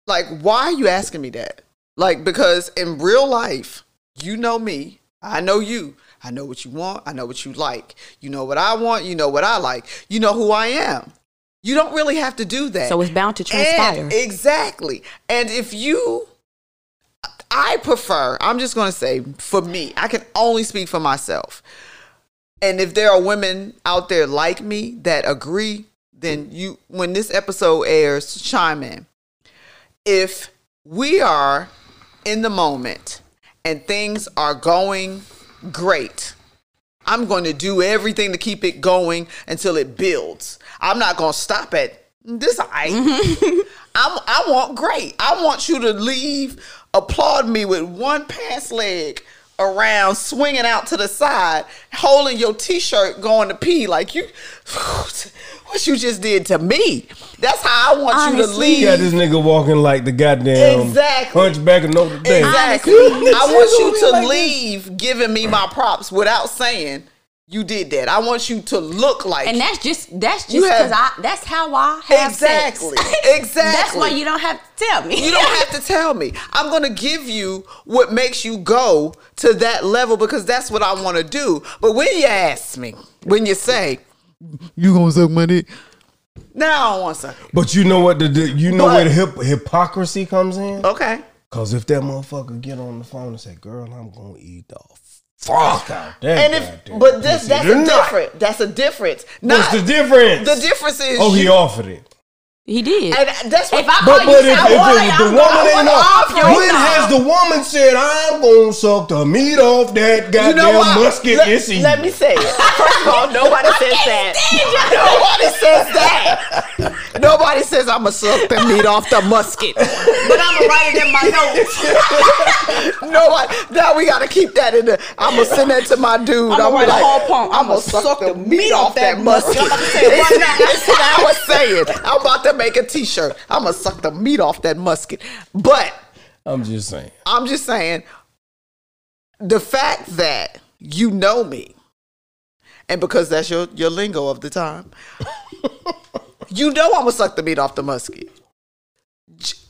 like, why are you asking me that? Like, because in real life, you know me, I know you. I know what you want. I know what you like. You know what I want. You know what I like. You know who I am. You don't really have to do that. So it's bound to transpire. And- exactly. And if you, I prefer, I'm just going to say for me, I can only speak for myself. And if there are women out there like me that agree, then you, when this episode airs, chime in. If we are in the moment and things are going great, I'm going to do everything to keep it going until it builds. I'm not going to stop at this. I, I'm, I want great. I want you to leave, applaud me with one pants leg around, swinging out to the side, holding your t-shirt, going to pee like you. What you just did to me. That's how I want you to Honestly. You leave. got this nigga walking like the goddamn Exactly. hunchback of Notre Dame. Exactly. I want you to Like this. leave giving me my props without saying you did that. I want you to look like And that's just that's just because I that's how I have Exactly. sex. Exactly. that's why you don't have to tell me. You don't have to tell me. I'm going to give you what makes you go to that level because that's what I want to do. But when you ask me, when you say, you going to suck my dick? Now I don't want to suck it. But you know what? The, the you know But- where the hip, hypocrisy comes in. Okay. Cause if that motherfucker get on the phone and say, "Girl, I'm gonna eat the fuck out that," And if, goddamn but this, that's a tonight." different, that's a difference. What's the difference? The difference is, Oh, he you- offered it. He did. and that's what If I But, call but you if, say, if, if the I'm woman ain't offer on, it. when has the woman said, "I'm gonna suck the meat off that goddamn You know what? musket"? Let, it's eating? let me say it. First of all, nobody says that. Nobody says that. Nobody says I'm gonna suck the meat off the musket. but I'm gonna write it in my notes. Nobody. Now we gotta keep that in the. I'm gonna send that to my dude. I'ma I'm write a like, whole poem. I'm gonna suck the meat off that musket. I'm about to say it right now. That's what I was saying. I'm about to make a T-shirt. I'm gonna suck the meat off that musket. But I'm just saying. I'm just saying the fact that you know me, and because that's your, your lingo of the time, you know I'm gonna suck the meat off the musket.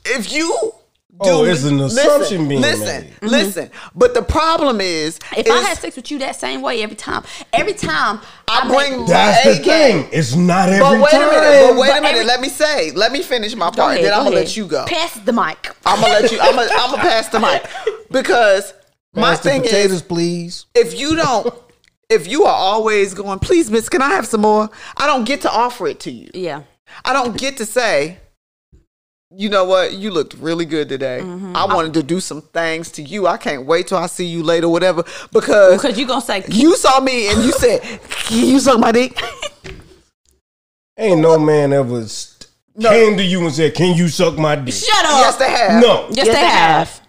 If you Oh, it's an listen, assumption being listen, made. listen. Mm-hmm. But the problem is, If is I had sex with you that same way every time, every time I make- bring That's my the A game. thing. It's not every time. But wait time. a minute. But wait a minute. every- let me say. Let me finish my part. ahead, then I'm gonna ahead. let you go. Pass the mic. I'm gonna let you. I'm gonna. I'm gonna pass the mic because my Pass the thing potatoes, is, please. if you don't, if you are always going, please, miss, can I have some more? I don't get to offer it to you. Yeah. I don't get to say, you know what, you looked really good today. Mm-hmm. I wanted to do some things to you. I can't wait till I see you later, whatever, because Because you gonna say you saw me and you said, can you suck my dick? Ain't no man ever st- No. came to you and said, "Can you suck my dick?" Shut up. Yes, they have. No. Yes, they have.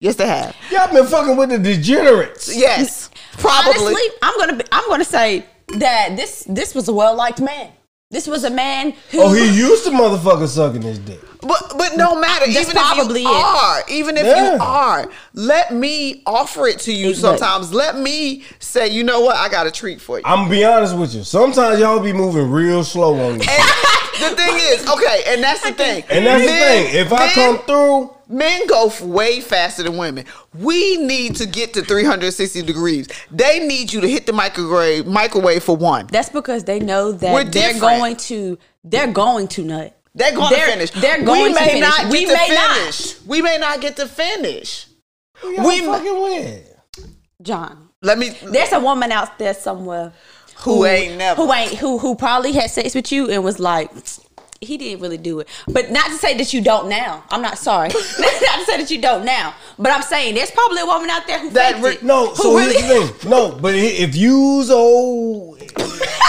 Yes, they have. Y'all been fucking with the degenerates. Yes, probably. Honestly, I'm gonna be, I'm gonna say that this this was a well liked man. This was a man who Oh, he used to motherfucker sucking his dick. But but no matter, That's even if you it. are, even if Yeah. you are, let me offer it to you. Look. Sometimes let me say, you know what, I got a treat for you. I'm gonna be honest with you. Sometimes y'all be moving real slow on me. And the thing is, okay, and that's the thing. And that's the thing. If I men- come through, Men go way faster than women. We need to get to 360 degrees. They need you to hit the microwave microwave for one. That's because they know that We're they're different. going to they're going to nut. They're going to They're- finish. they're going we to may finish. not get We to may not. We may not get to finish. who y'all We- fucking with? John, Let me. there's a woman out there somewhere Who ain't never. who ain't who who probably had sex with you and was like he didn't really do it. But not to say that you don't now. I'm not sorry. not to say that you don't now. But I'm saying there's probably a woman out there who That faked re- it. No, Who so really, here's the thing. No, but if you's old,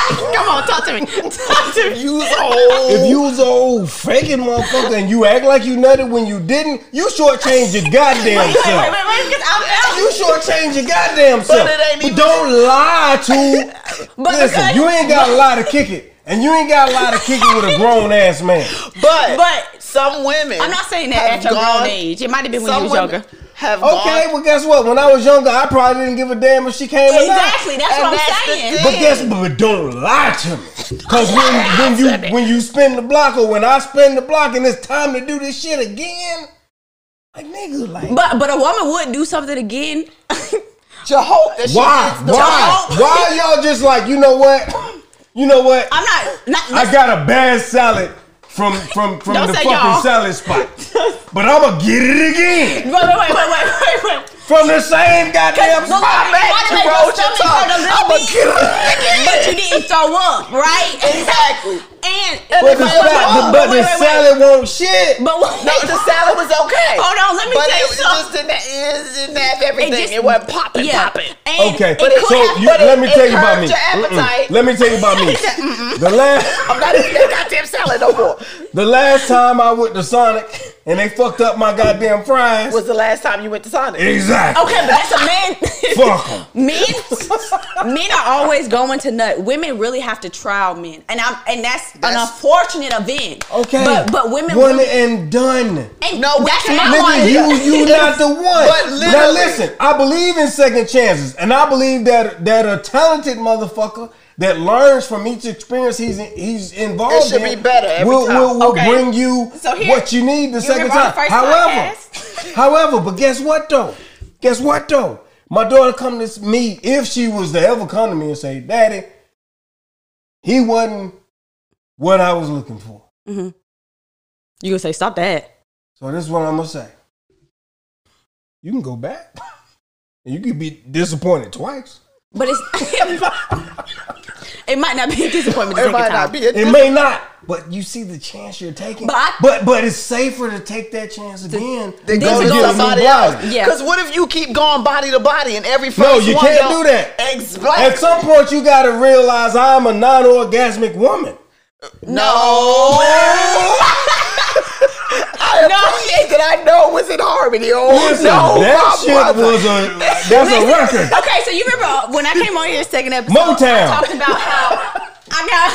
Come on, talk to me. Talk to me. Use old. if you was old faking motherfucker and you act like you nutted when you didn't, you shortchange your goddamn Wait, wait, self. wait, wait, I'm You shortchange your goddamn self. it ain't even- don't lie to. But listen, because- you ain't got a lie to kick it, and you ain't got a lot of kicking with a grown ass man. But But- some women, I'm not saying that at your gone- grown age. It might have been when you some was younger. have Okay, gone. well, guess what? When I was younger, I probably didn't give a damn if she came or not. Exactly. That's And what I'm that's saying. But guess but don't lie to me. Cause when, when you when you spin the block or when I spin the block and it's time to do this shit again, like nigga, like But but a woman would do something again. To hope why? Why? Why y'all just like, you know what? You know what? I'm not. not I got a bad salad from from from Don't the fucking y'all. salad spot. But I'ma get it again. Wait, wait, wait, wait, wait, wait, wait. From the same goddamn spot. you make roll your your stomach hurt a tongue. little I'ma bit? get it again. But you didn't throw up, right? Exactly. And But the, salad, but- but the wait, wait, wait. salad won't shit. But what? No, the salad was okay. Hold on, let me but tell you it was something. just didn't, it have everything. It, just- wasn't popping, popping. Okay, it could so you, but it- let me tell you about me. Let me tell you about me. the last I'm not eating that goddamn salad no more. the last time I went to Sonic and they fucked up my goddamn fries. Was the last time you went to Sonic? exactly. Okay, but that's a man. Fuck 'em. Men, men are always going to nut. Women really have to trial men, and I'm and that's, an unfortunate event. Okay. but but women one really, and done. and No, that's can't. my Nigga, one. you you not the one. But now listen, I believe in second chances, and I believe that that a talented motherfucker that learns from each experience he's he's involved It should in be better every will, time. will, will Okay. bring you So here- what you need the you second time. first However, however, but guess what though? Guess what though? My daughter come to me if she was to ever come to me and say, "Daddy, he wasn't what I was looking for." Mm-hmm. You gonna say stop that? So this is what I'm gonna say. You can go back, and you could be disappointed twice. But it's it might not be a disappointment. The It might not be a It may not, but you see the chance you're taking. But I- but but it's safer to take that chance again Then Then go to to somebody else. body. Yeah. Because what if you keep going body to body and every first No, you one can't don't- that. Exactly. At some point, you got to realize I'm a non-orgasmic woman. No. I appreciate that I know it was in harmony. Oh Listen, no, that my shit brother. was a that's a record. Okay, so you remember when I came on here second episode? Motown. I talked about how I got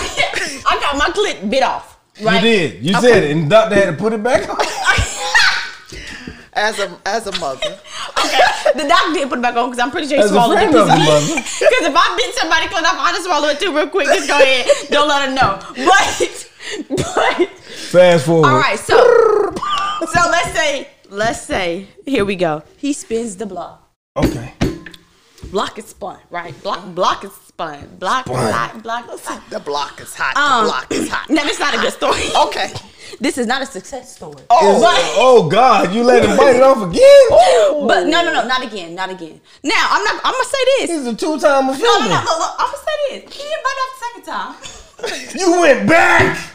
I got my clit bit off. Right? You did. You said it, and the doctor had to put it back on. as a as a mother. Okay, the doctor didn't put it back on because I'm pretty sure he As a swallowed it. of mother. Because if I bit somebody clit off, I'd just swallow it too real quick. Just go ahead. Don't let her know. But but Fast forward. all right, so so let's say let's say here we go. He spins the block. Okay. Block is spun, right? Block block is spun. Block block block. The block is hot. Um, the block is hot. No, it's not a good story. Okay. This is not a success story. Oh. But- Oh God, you let him bite it off again? But no, no, no, not again, not again. Now I'm not. I'm gonna say this. He's a two-time offender. No, no, offender. no. Look, look, I'm gonna say this. He didn't bite off the second time. You went back.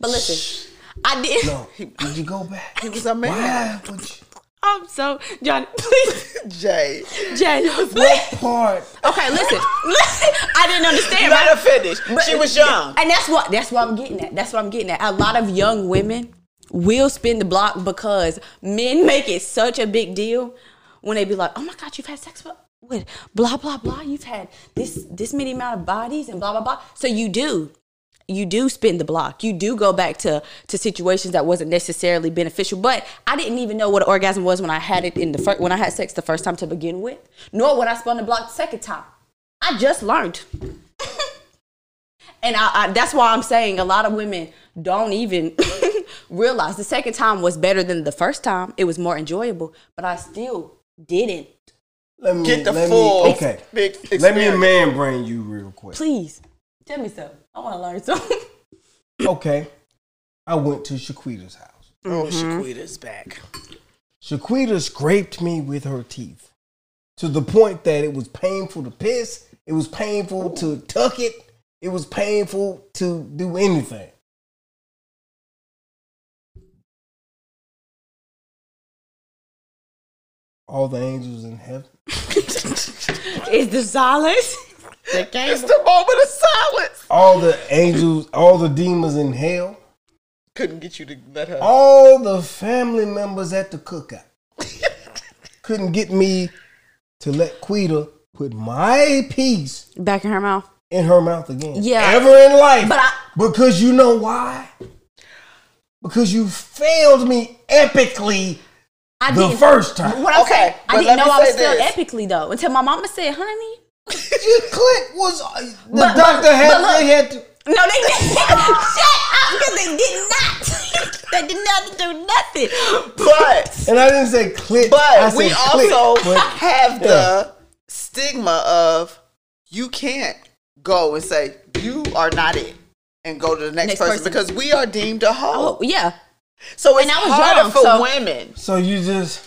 But listen, I did. No, did you go back? He was a man. Why would you? I'm so Johnny. Please, Jay. Jay. What Please. part? Okay, listen. Listen. I didn't understand. You let right? her finish. She was young. And that's what that's what I'm getting at. That's what I'm getting at. A lot of young women will spin the block because men make it such a big deal when they be like, "Oh my God, you've had sex with." Blah blah blah, you've had this this many amount of bodies and blah blah blah. So you do, you do spin the block. You do go back to to situations that wasn't necessarily beneficial. But I didn't even know what an orgasm was when I had it in the first when I had sex the first time to begin with. Nor when I spun the block the second time. I just learned. And I, I, that's why I'm saying a lot of women don't even realize the second time was better than the first time. It was more enjoyable, but I still didn't. Let me Get the let full Me, okay. big Let me man brain you real quick. Please tell me something. I want to learn something. Okay. I went to Shaquita's house. Oh, mm-hmm. Shaquita's back. Shaquita scraped me with her teeth to the point that it was painful to piss. It was painful to tuck it. It was painful to do anything. All the angels in heaven. Is the silence? It's the moment of silence. All the angels, all the demons in hell. Couldn't get you to let her. all the family members at the cookout couldn't get me to let Quita put my piece Back in her mouth. in her mouth again. Yeah. Ever in life. But I- because you know why? Because you failed me epically I the didn't- first time. What I'm Okay, saying, I didn't know I was say still this. epically though until my mama said, "Honey." Your click was uh, the But- but- doctor had but look- they had to. No, they didn't. Shut up, because they did not. they did not do nothing. But And I didn't say click. but I we click, also but- have the stigma of you can't go and say you are not it and go to the next, Next person, person. because we are deemed a hoe. Oh yeah, so it's and I was harder young, for so- women. So you just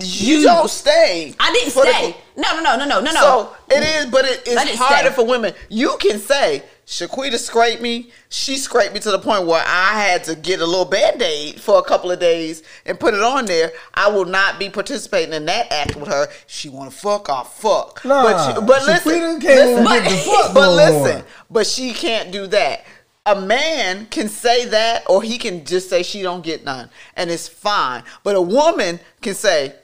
You, don't stay. I didn't for the- stay. No, no, no, no, no, no, no. So it is, but it is I didn't harder stay. for women. You can say Shaquita scraped me. She scraped me to the point where I had to get a little band aid for a couple of days and put it on there. I will not be participating in that act with her. She want to fuck, I'll fuck. Nah, but she, but listen, Shaquita can't listen, get the fuck but listen, but she can't do that. A man can say that, or he can just say she don't get none, and it's fine. But a woman can say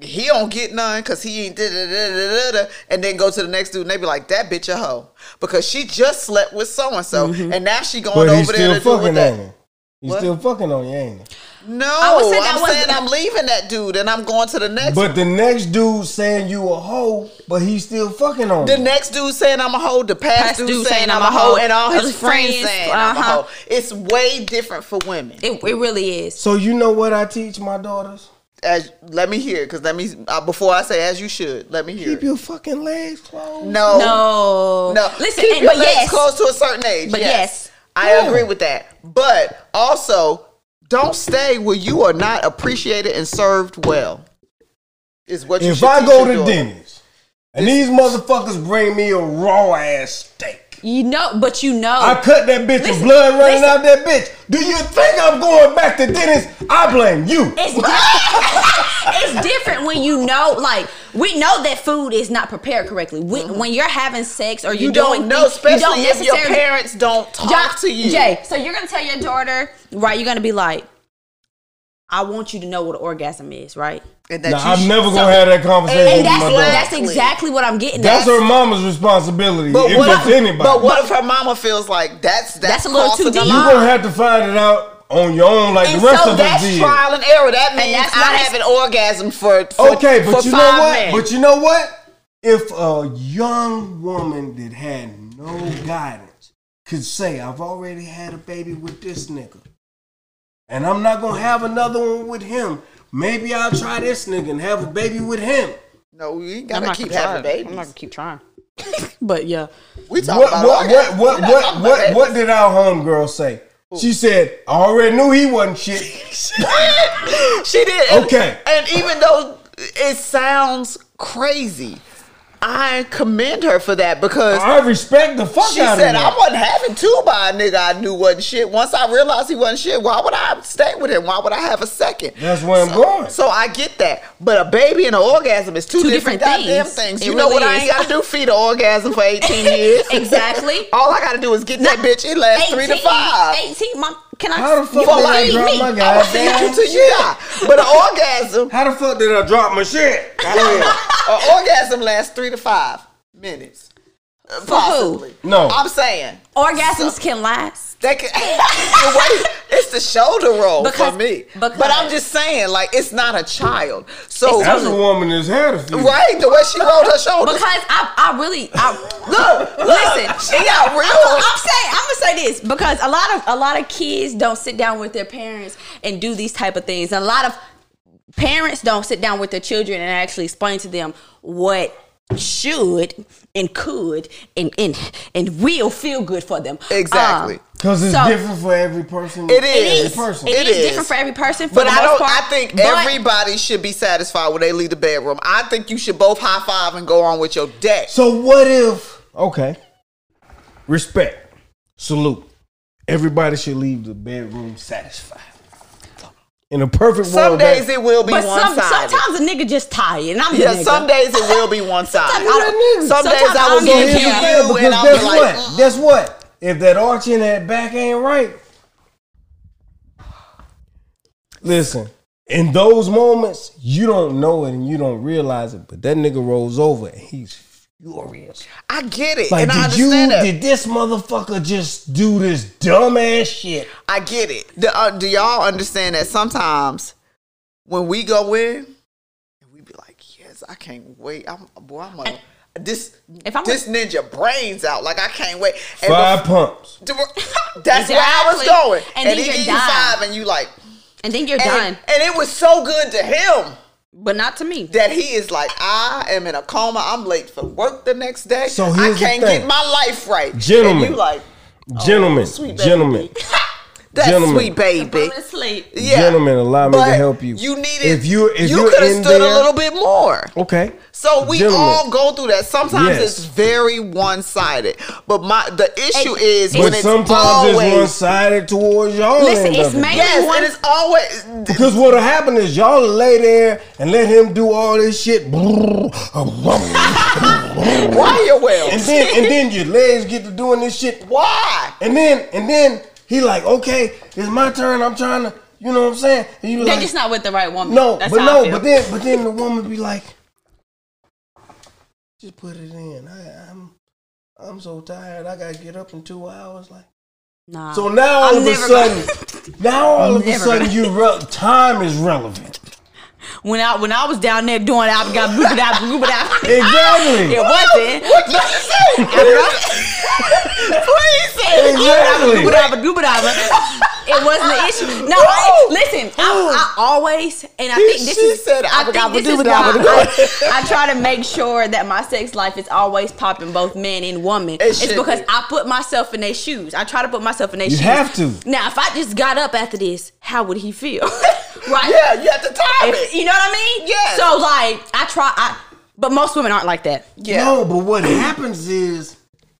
he don't get none because he ain't da da da da da, and then go to the next dude and they be like, that bitch a hoe because she just slept with so and so, and now she going but over there still to do with fucking that. you. Still fucking on you, ain't? No, I would say I'm was- saying I'm leaving that dude and I'm going to the next. But the next dude saying you a hoe, but he's still fucking on the you. next dude saying I'm a hoe, the past, Past dude, dude saying I'm a hoe, and all his His friends, friends, saying I'm a uh-huh. hoe. It's way different for women. it, it really is. So you know what I teach my daughters? As let me hear, because let me uh, before I say as you should, let me hear. Keep it. your fucking legs closed. no, No, No, Listen, keep and- your but legs yes, close to a certain age. But yes, yes. I Yeah. agree with that. But also, don't stay where you are not appreciated and served well. Is what you If I go to. Denny's and these motherfuckers bring me a raw ass steak. You know, but you know, I cut that bitch Listen, and blood running listen. out that bitch. Do you think I'm going back to Denny's? I blame you. It's di- it's different when you know, like we know that food is not prepared correctly. When, when you're having sex or you're Mm-hmm. you doing don't know, things, you especially don't if your necessarily- parents don't talk Ja- to you. Jay, so you're gonna tell your daughter, right? You're gonna be like, I want you to know what an orgasm is, right? And that Nah, you I'm should- never gonna have that conversation And with that's my daughter. that's exactly what I'm getting. That's at. her mama's responsibility. But if what, it's anybody. but what if her mama feels like that's that's, That's a little too crossing the deep. you line? gonna have to find it out on your own, like And the rest so of us that's did. trial and error. That means that's I have an orgasm for, for Okay, but for you know what? men. But you know what? If a young woman that had no guidance could say, "I've already had a baby with this nigga, and I'm not gonna have another one with him," maybe I'll try this nigga and have a baby with him. no, we ain't gotta not keep gonna try. having babies. I'm not gonna keep trying. but yeah, we talk What about what what what what what, what did our homegirl say? She said, "I already knew he wasn't shit." she did. And- Okay. And even though it sounds crazy, I commend her for that because I respect the fuck she out said of I wasn't having two by a nigga I knew wasn't shit. Once I realized he wasn't shit, why would I stay with him? Why would I have a second? That's where I'm going. So I get that. But a baby and an orgasm is two, Two different, different goddamn things. things. It You know what I ain't is. gotta do? Feed an orgasm for 18 years. exactly. All I gotta do is get that bitch. It lasts three to five. 18, mom, can I? How the fuck you did I drop me. my I goddamn feed you till you die. But an orgasm, How the fuck did I drop my shit? an orgasm lasts three to five minutes. Uh, who? No. I'm saying. Orgasms can last. That can, the way, it's the shoulder roll Because- for me. because- but I'm just saying, like, it's not a child. So, That's a woman that's had a few. right? The way she rolled her shoulders. Because I, I really, I, look, listen. look, she got real. I'm, I'm saying, I'm gonna say this because a lot of a lot of kids don't sit down with their parents and do these type of things. And a lot of parents don't sit down with their children and actually explain to them what should and could and and, and will feel good for them. Exactly. Um, Because it's So- different for every person. It it is. is. person. It It is is. different for every person. For But the I don't. part, I think but- everybody should be satisfied when they leave the bedroom. I think you should both high five and go on with your day. So what if? Okay. Respect. Salute. Everybody should leave the bedroom satisfied. In a perfect world. Some world, days that, it will be But one some, sided. sometimes a nigga just tired, and I'm Yeah, nigga. some days it will be one sided. Sometimes I don't- Some days sometimes I I will don't you here's the care. you, because and I'll guess like, what? mm. Guess what? If that arch in that back ain't right, listen. In those moments, you don't know it and you don't realize it, but that nigga rolls over and he's furious. I get it, Like, and I did you? understand that. Did this motherfucker just do this dumb ass shit? I get it. Do, uh, do y'all understand that sometimes when we go in, and we be like, yes, I can't wait. I'm boy, I'm gonna this If I'm this ninja brains out. Like I can't wait. And Five pumps. bef- That's where I was going. And And, then he you're done. five, and you like, And then you're and, done. and it was so good to him But not to me. that he is like, I am in a coma. I'm late for work the next day. So I can't get my life right. Gentlemen. and you like, oh, Gentlemen, sweet gentlemen, that's Gentlemen. sweet baby. Go to. Yeah. gentlemen, allow me to help you. You needed. If you if you you're could have in stood there, a little bit more. Okay. So we Gentlemen. all go through that. Sometimes Yes. it's very one sided. But my the issue is But when it's sometimes always it's one sided towards y'all. Listen, it's of mainly yes, one. it's always Because what'll happen is y'all lay there and let him do all this shit. and why you will. then and then your legs get to doing this shit. Why? And then and then he like, okay, it's my turn. I'm trying to, you know what I'm saying? And you They're like, just not with the right woman. no, That's but no, but then but then the woman be like, just put it in. I, I'm I'm so tired. I gotta get up in two hours. Like. Nah. So now all I'm of a sudden, gonna- now all of a sudden, gonna- you re- time is relevant. When I when I was down there doing I got boop it out, boop it out. Exactly. It wasn't. What did you say? Please say. Exactly. Boop it out, boop it out. It wasn't the issue. No, I, listen. I, I always and I think this She is. said, I think "Abba, this is dabba, why dabba, dabba." I, I try to make sure that my sex life is always popping both men and women. It's because be. I put myself in their shoes. I try to put myself in their shoes. You have to. Now, if I just got up after this, how would he feel? right? Yeah, you have to time If- it. you know what I mean? Yeah. So like, I try. I, but most women aren't like that. Yeah. No, but what happens is,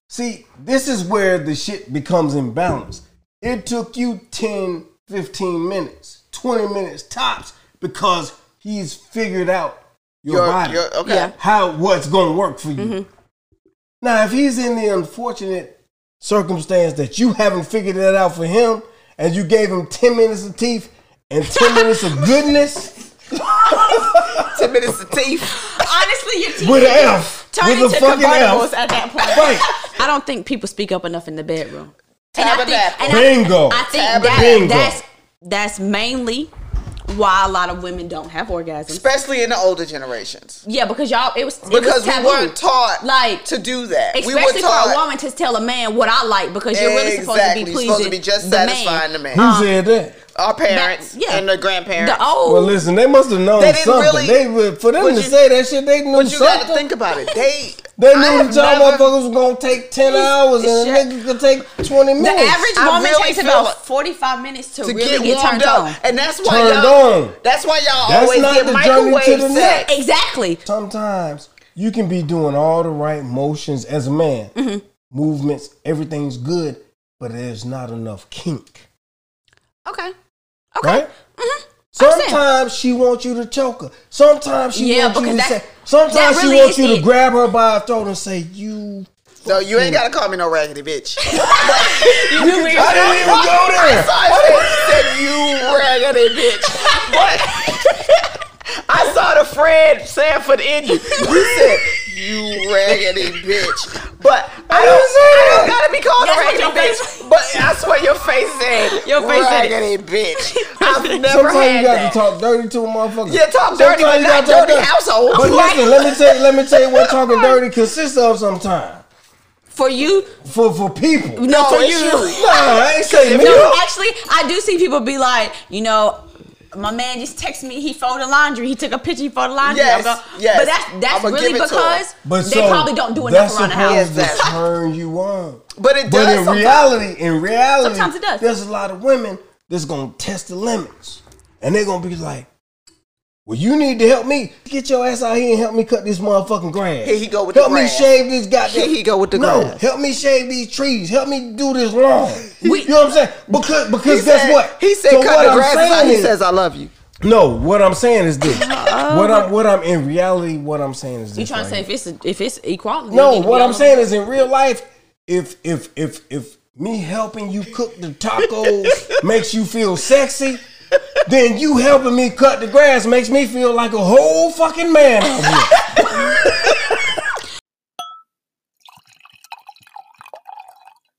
see, this is where the shit becomes imbalanced. It took you 10, 15 minutes, 20 minutes tops because he's figured out your You're- body. you're- okay. Yeah. how what's going to work for you. Mm-hmm. Now, if he's in the unfortunate circumstance that you haven't figured that out for him, and you gave him ten minutes of teeth and ten minutes of goodness Ten minutes of teeth. Honestly, your teeth with an F, turn with into a fucking convertibles F, at that point. right? I don't think people speak up enough in the bedroom. And I think, and Bingo. I think that, Bingo. that's that's mainly why a lot of women don't have orgasms. Especially in the older generations. Yeah, because y'all it was it Because was we weren't taught like to do that. we were Especially for taught, a woman to tell a man what I like because you're really supposed to Exactly. be You're pleasing supposed to be just the man. satisfying the man. Who said that? Our parents That- yeah. and the grandparents. The old Well, listen, they must have known They didn't something. really- they for them to you- say that shit, they knew but you Gotta think about it. They they I knew have that y'all motherfuckers was gonna take ten hours and a Shit. nigga could take twenty minutes. the average I woman really takes about 45 minutes to, to really get get, turned up, on. and that's why Turned y'all. on. That's why y'all That's always not get the journey to the sex. Exactly. Sometimes you can be doing all the right motions as a man, Mm-hmm. movements, everything's good, but there's not enough kink, Okay. Okay. right? Mm-hmm. Sometimes she wants you to choke her. Sometimes she Yeah, wants you to because say. Sometimes that she wants is you to it. grab her by her throat and say, "You." So you ain't gotta call me no raggedy bitch. You I didn't even go there. I said, said you raggedy bitch. But I saw the Fred Sanford in you. You said you raggedy bitch. But I don't, I don't gotta be called a That's what raggedy face- bitch. But I swear your face said Your face said raggedy bitch. I've never Sometimes had you got that. to talk dirty to a motherfucker. Yeah, talk dirty, but not talk dirty household. But Right. listen, let me tell you, let me tell you what talking dirty consists of. Sometimes for you. for for people. No, for it's you. you. Nah, I ain't saying me. No, actually, I do see people be like, you know, my man just texted me. He folded laundry. He took a picture. He folded laundry. Yes, go- yes. But that's that's I'ma really give it to because But they so probably don't do enough around the house. That's Yes, to that- turn you on. But it does. But does in sometimes. reality, in reality, Sometimes it does. there's a lot of women that's gonna test the limits, and they're gonna be like, "Well, you need to help me get your ass out here and help me cut this motherfucking grass. Here he go with the grass. help me shave this goddamn. Here he go with the no, grass. help me shave these trees. Help me do this lawn. We- you know what I'm saying? Because because guess said- what? He said, So "Cut what the I'm grass." saying He is- says, "I love you." no, what I'm saying is this. what I'm what I'm in reality, what I'm saying is this. You trying to right say if it's if it's equality? No, it need to what I'm saying is in real life, if if if if me helping you cook the tacos makes you feel sexy, then you helping me cut the grass makes me feel like a whole fucking man.